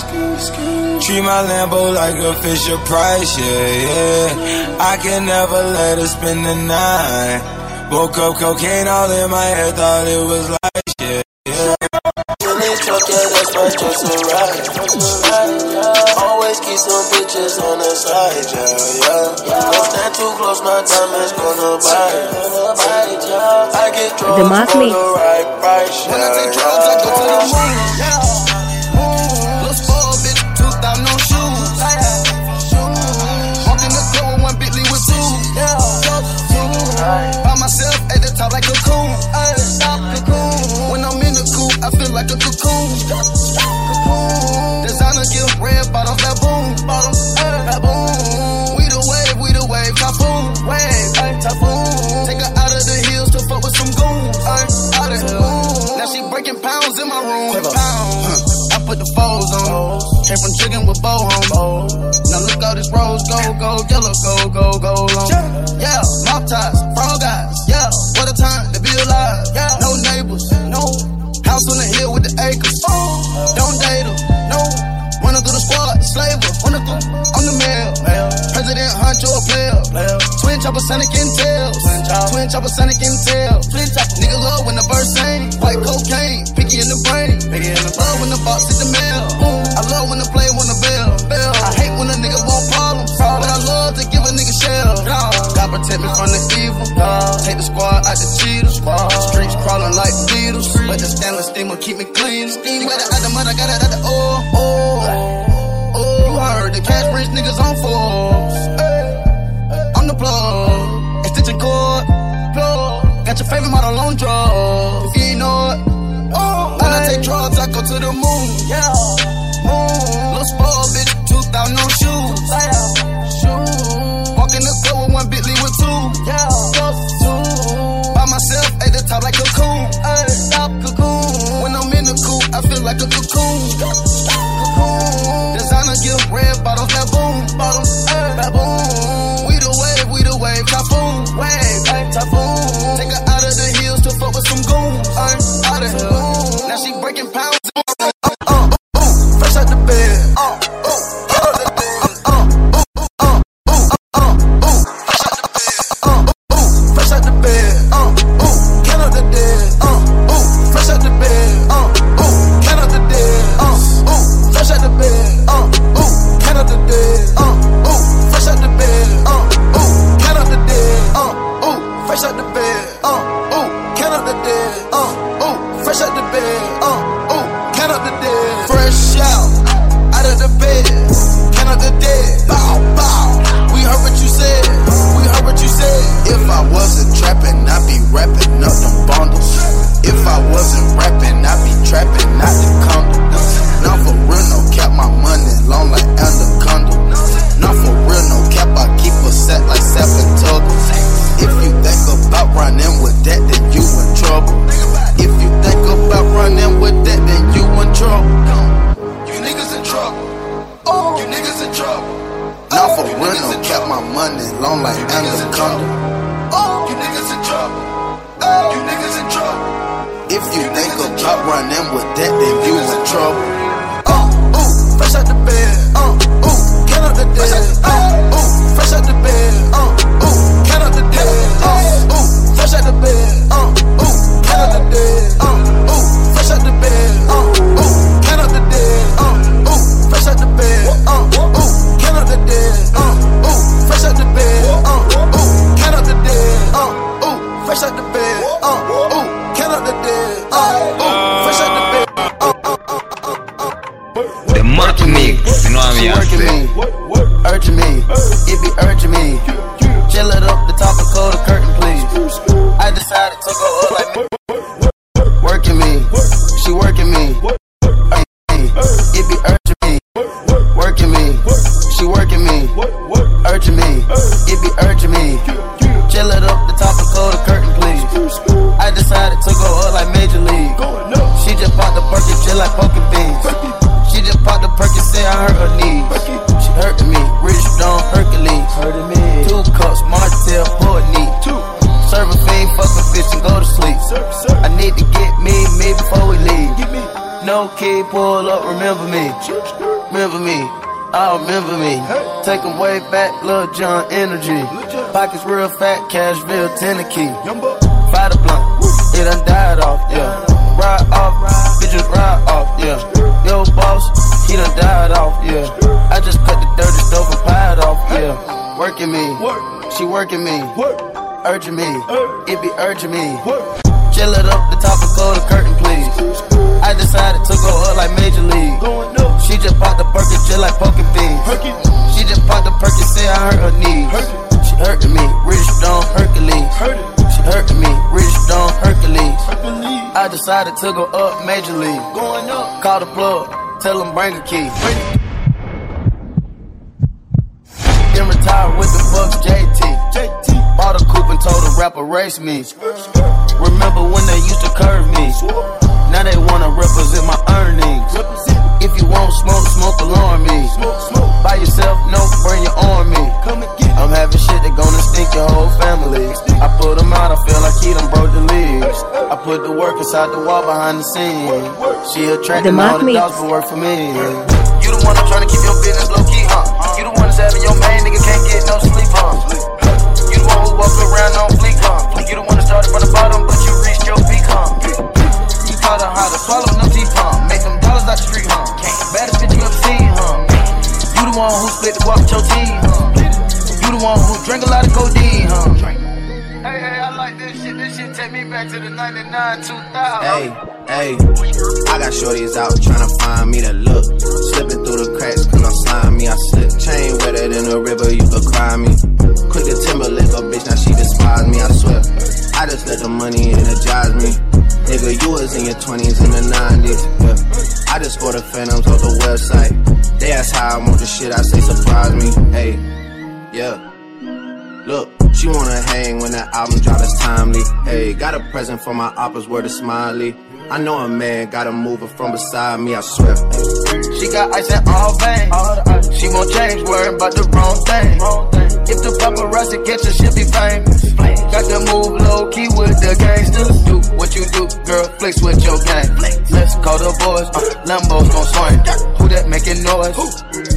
Treat my Lambo like a Fisher Price, yeah, yeah. I can never let her spend the night. Woke up cocaine all in my head, thought it was like shit, yeah. Billy truck, yeah, that's my just a ride. Always keep some bitches on the side, yeah, yeah. Don't stand too close, my diamonds gonna bite. I get drugs The for the right price, yeah, When I take drugs, I go to the moon. Foes on. Came from jigging with bow home. Now look all this rose, gold, gold, yellow, gold, gold, gold on. Yeah, mop ties, frog eyes. Yeah, what a time to be alive. Yeah, no neighbors, no house on the hill with the acres. Don't date her, no. Wanna through the squad, slaver. Wanna through on the mail. President Huncho a player. Twin chopper, Sonic and tails. Twin chopper, Sonic and tails. Nigga love when the verse sing. White cocaine, the squad out the cheaters. Streets crawling like beetles. But the stainless steamer keep me clean. Steam better out the mud, I got it out the oil. Oh, oh, you heard the cash rich niggas on Forbes. I'm the plug. Extension cord. Plug. Got your favorite model on drugs. You know it. Oh, when I take drugs, I go to the moon. Yeah. Urging me, it be urging me. Chill it up, the top of close remember me. I remember me. Take 'em way back, Lil Jon energy. Pockets real fat, Cashville, Tennessee. Fight a blunt, it done died off, yeah. Ride off, bitches ride off, yeah. Yo, boss, he done died off, yeah. I just cut the dirty stove and pied off, yeah. Working me, she working me, urging me, it be urging me. Chill it up, the top and close the curtain, please. I decided to go up like Major League. She just popped the perky, chill like poking beans. She just popped the perky, say I hurt her knees. She hurting me, rich Don Hercules. She hurting me, rich Don Hercules. I decided to go up Major League. Going up, call the plug, tell them bring a key. Then retire with the Bucks JT. JT. Bought a coupe and told the rapper race me. Remember when they used to curve me? Now they wanna represent my earnings. If you want smoke, smoke along me. By yourself, no, bring your army. I'm having shit that gonna stink your whole family. I put them out, I feel like he done broke the leaves. I put the work inside the wall behind the scene. She attracting The all the Mix. dogs for work for me. You the one that's trying to keep your business low key, having your main nigga can't get no sleep, huh? You the one who walk around on fleek, huh? You the one that started from the bottom, but you reached your peak, huh? You taught her how to swallow no teeth, huh? Make them dollars out the street, huh? Baddest bitch you ever seen, huh? You the one who split the guap with your team, huh? You the one who drank a lot of codeine, huh? Hey, hey, I like this shit. This shit take me back to the 99, 2000. Hey, hey, I got shorties out tryna find me the look. Slipping through the cracks, cause I'm slime me. I slip. Chain wetter than a river, you could cry me. Quick to Timberlake, a bitch, now she despise me, I swear. I just let the money energize me. Nigga, you was in your 20s and the 90s. Yeah. I just scored the phantoms off the website. They ask how I want the shit, I say surprise me. Hey, yeah. Look, she wanna hang when that album drop, it's timely. Hey, got a present for my oppas, word of smiley. I know a man gotta move her from beside me, I swear. She got ice in all veins. She won't change, worrying about the wrong thing. If the paparazzi catch her, she'll be famous. Got to move low key with the gangsters. Do what you do, girl, flex with your gang. Let's call the boys, uh, Lambos gon' swing. Who that making noise? Who?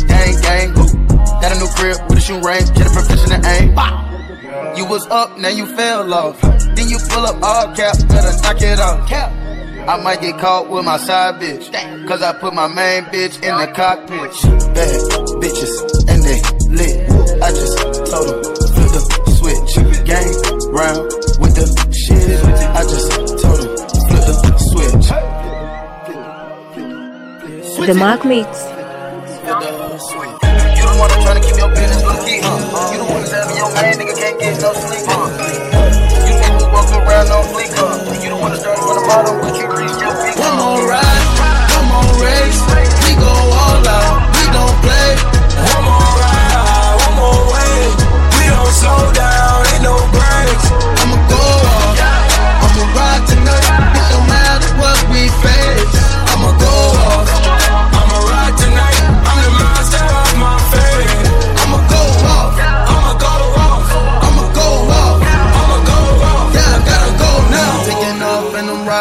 Gang, gang. Got a new crib with a shoe range, get a professional aim. You was up, now you fell off. Then you pull up all cap, better knock it off. I might get caught with my side bitch. Cause I put my main bitch in the cockpit. Bad bitches, and they lit. I just told them, flip the switch. Gang round with the shit. I just told them, flip the switch. The Mark Mix. You the one that's trying to keep your business low key, huh? You the one that's having your main nigga can't get no sleep, huh? Bottom, but you reached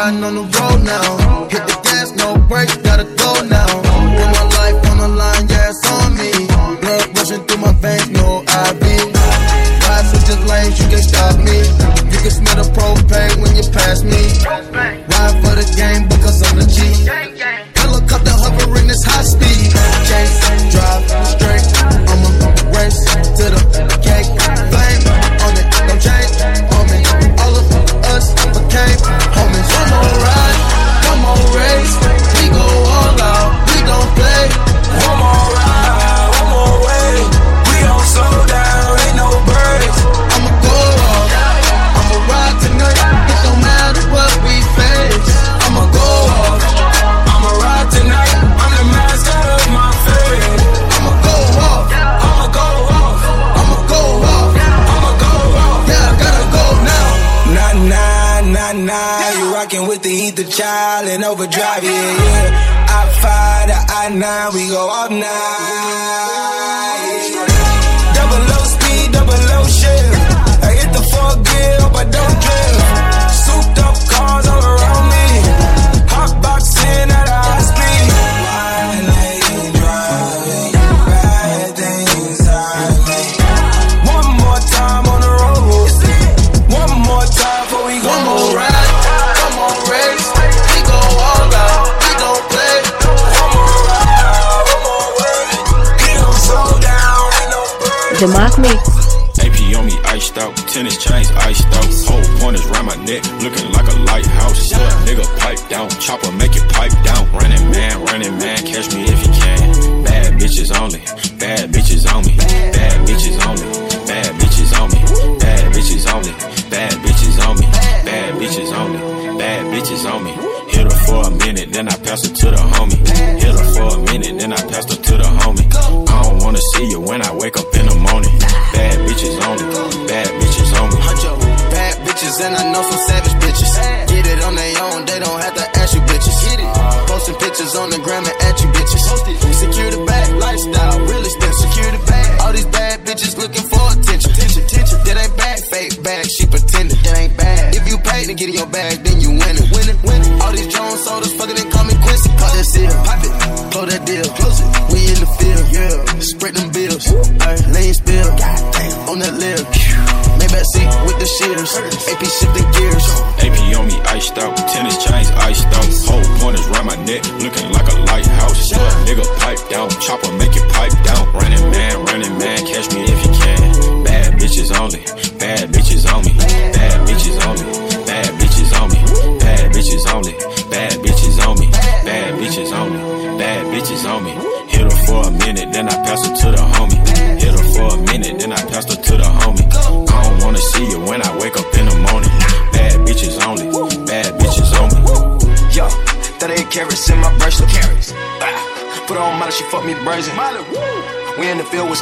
riding on the road now. drive, yeah, yeah. I find the I nine, we go up now. The Mock Mix. AP on me iced out, tennis chains iced out. Whole point is round my neck, looking like a lighthouse. Yeah, nigga pipe down, chopper make it pipe down. Running man,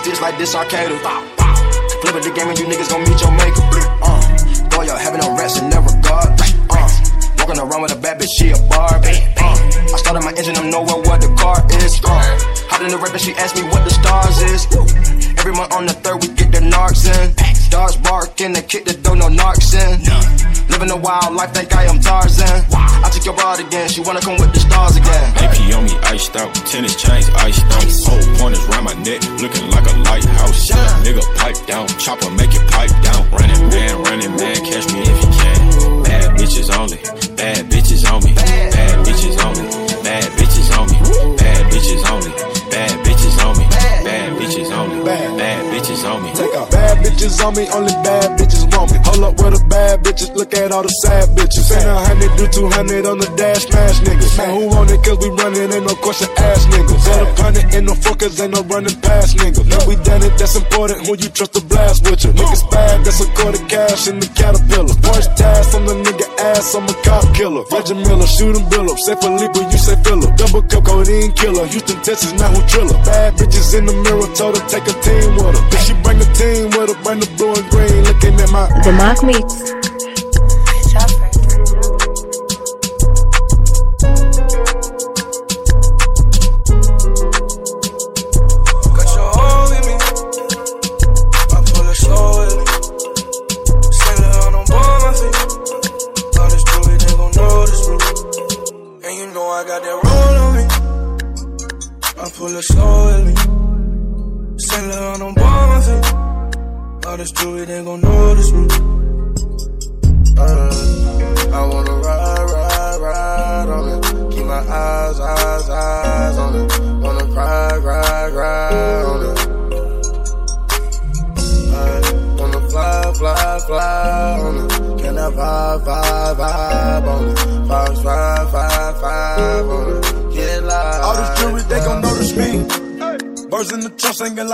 sticks like this arcade. Flip it the game and you niggas gon' me, only bad bitches want me. Hold up with the bad bitches, look at all the sad bitches. Send her do 200 on the dash, smash niggas. Man, who on it? Cause we running, ain't no question, ass niggas. Got a punnet, ain't no fuckers, ain't no running past niggas. Now we done it, that's important. Who you trust to blast with you? Niggas bad, that's a quarter cash in the caterpillar. First dash on the nigga ass, I'm a cop killer. Reggie Miller, shootin' Billup. Say Felipe, you say Phillip. Double cup, codeine killer. Houston, Texas, now who triller. Bad bitches in the mirror, told her take a team with her. Then she bring a team with her, bring the blue and green. Looking at my. The Mark Meets.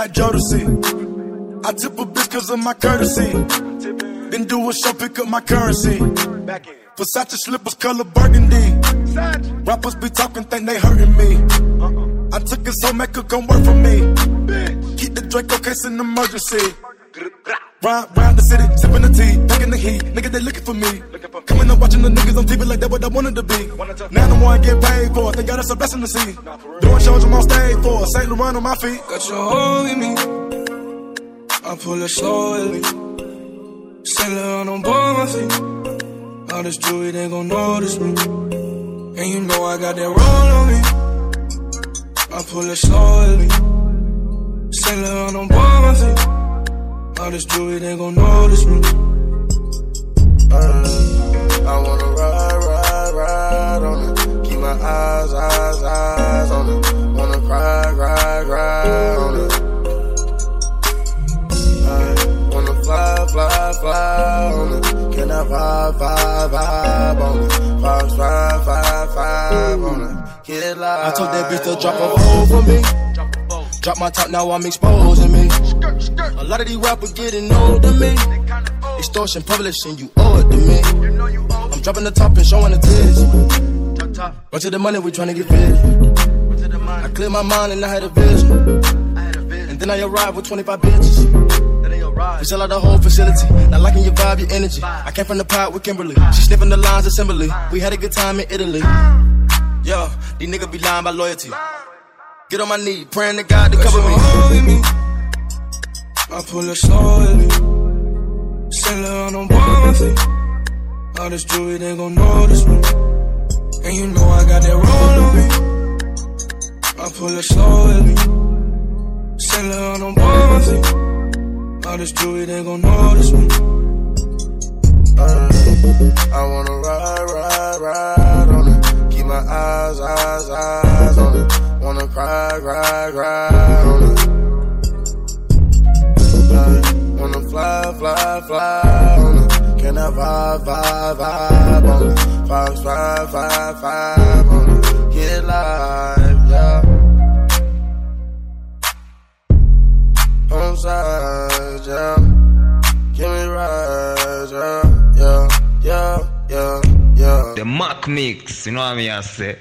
like Jodeci. I tip a bitch cause of my courtesy. Then do a show, pick up my currency. Versace slippers, color burgundy. Rappers be talking, think they hurting me. I took it so make come work for me. Keep the Draco case in emergency. Round, round the city, sipping the tea, taking the heat. Nigga, they looking for me. Coming up watching the niggas on TV like that what I wanted to be. Now the one get paid for. Thank God that's a blessing to see. Doing shows I'm on stage for. St. Laurent on my feet. Got your hold in me. I pull it slowly. Saint Laurent on board my feet. All this jewelry, they gon' notice me. And you know I got that roll on me. I pull it slowly. Saint Laurent on board my feet. All this jewelry, they gon' notice me. Drop a phone for me. Drop my top, now I'm exposing me. A lot of these rappers getting old to me. Extortion, publishing, you owe it to me. I'm dropping the top and showing the tits. Run to the money, we tryna get fit. I cleared my mind and I had a vision. And then I arrived with 25 bitches. We sell out the whole facility. Not liking your vibe, your energy. I came from the pot with Kimberly. She sniffing the lines assembly. We had a good time in Italy. Yo, these niggas be lying by loyalty. Get on my knee, praying to God to Got cover your me. hold in me. I pull it slowly. Saint Laurent on board my feet. All this jewelry, they gon' notice me. And you know I got that roll on me. I pull it slowly. Saint Laurent on board my feet. All this jewelry, they gon' notice me. Uh, I wanna ride, ride, ride on it. Keep my eyes, eyes, eyes cry, cry, cry on it. I wanna fly, fly, fly on it. Can I vibe, vibe, vibe on it? Five, five, five, five on it. Get live, yeah. On side, yeah. Give me yeah, yeah, yeah, yeah, yeah. The Mac Mix, you know what I mean? I say.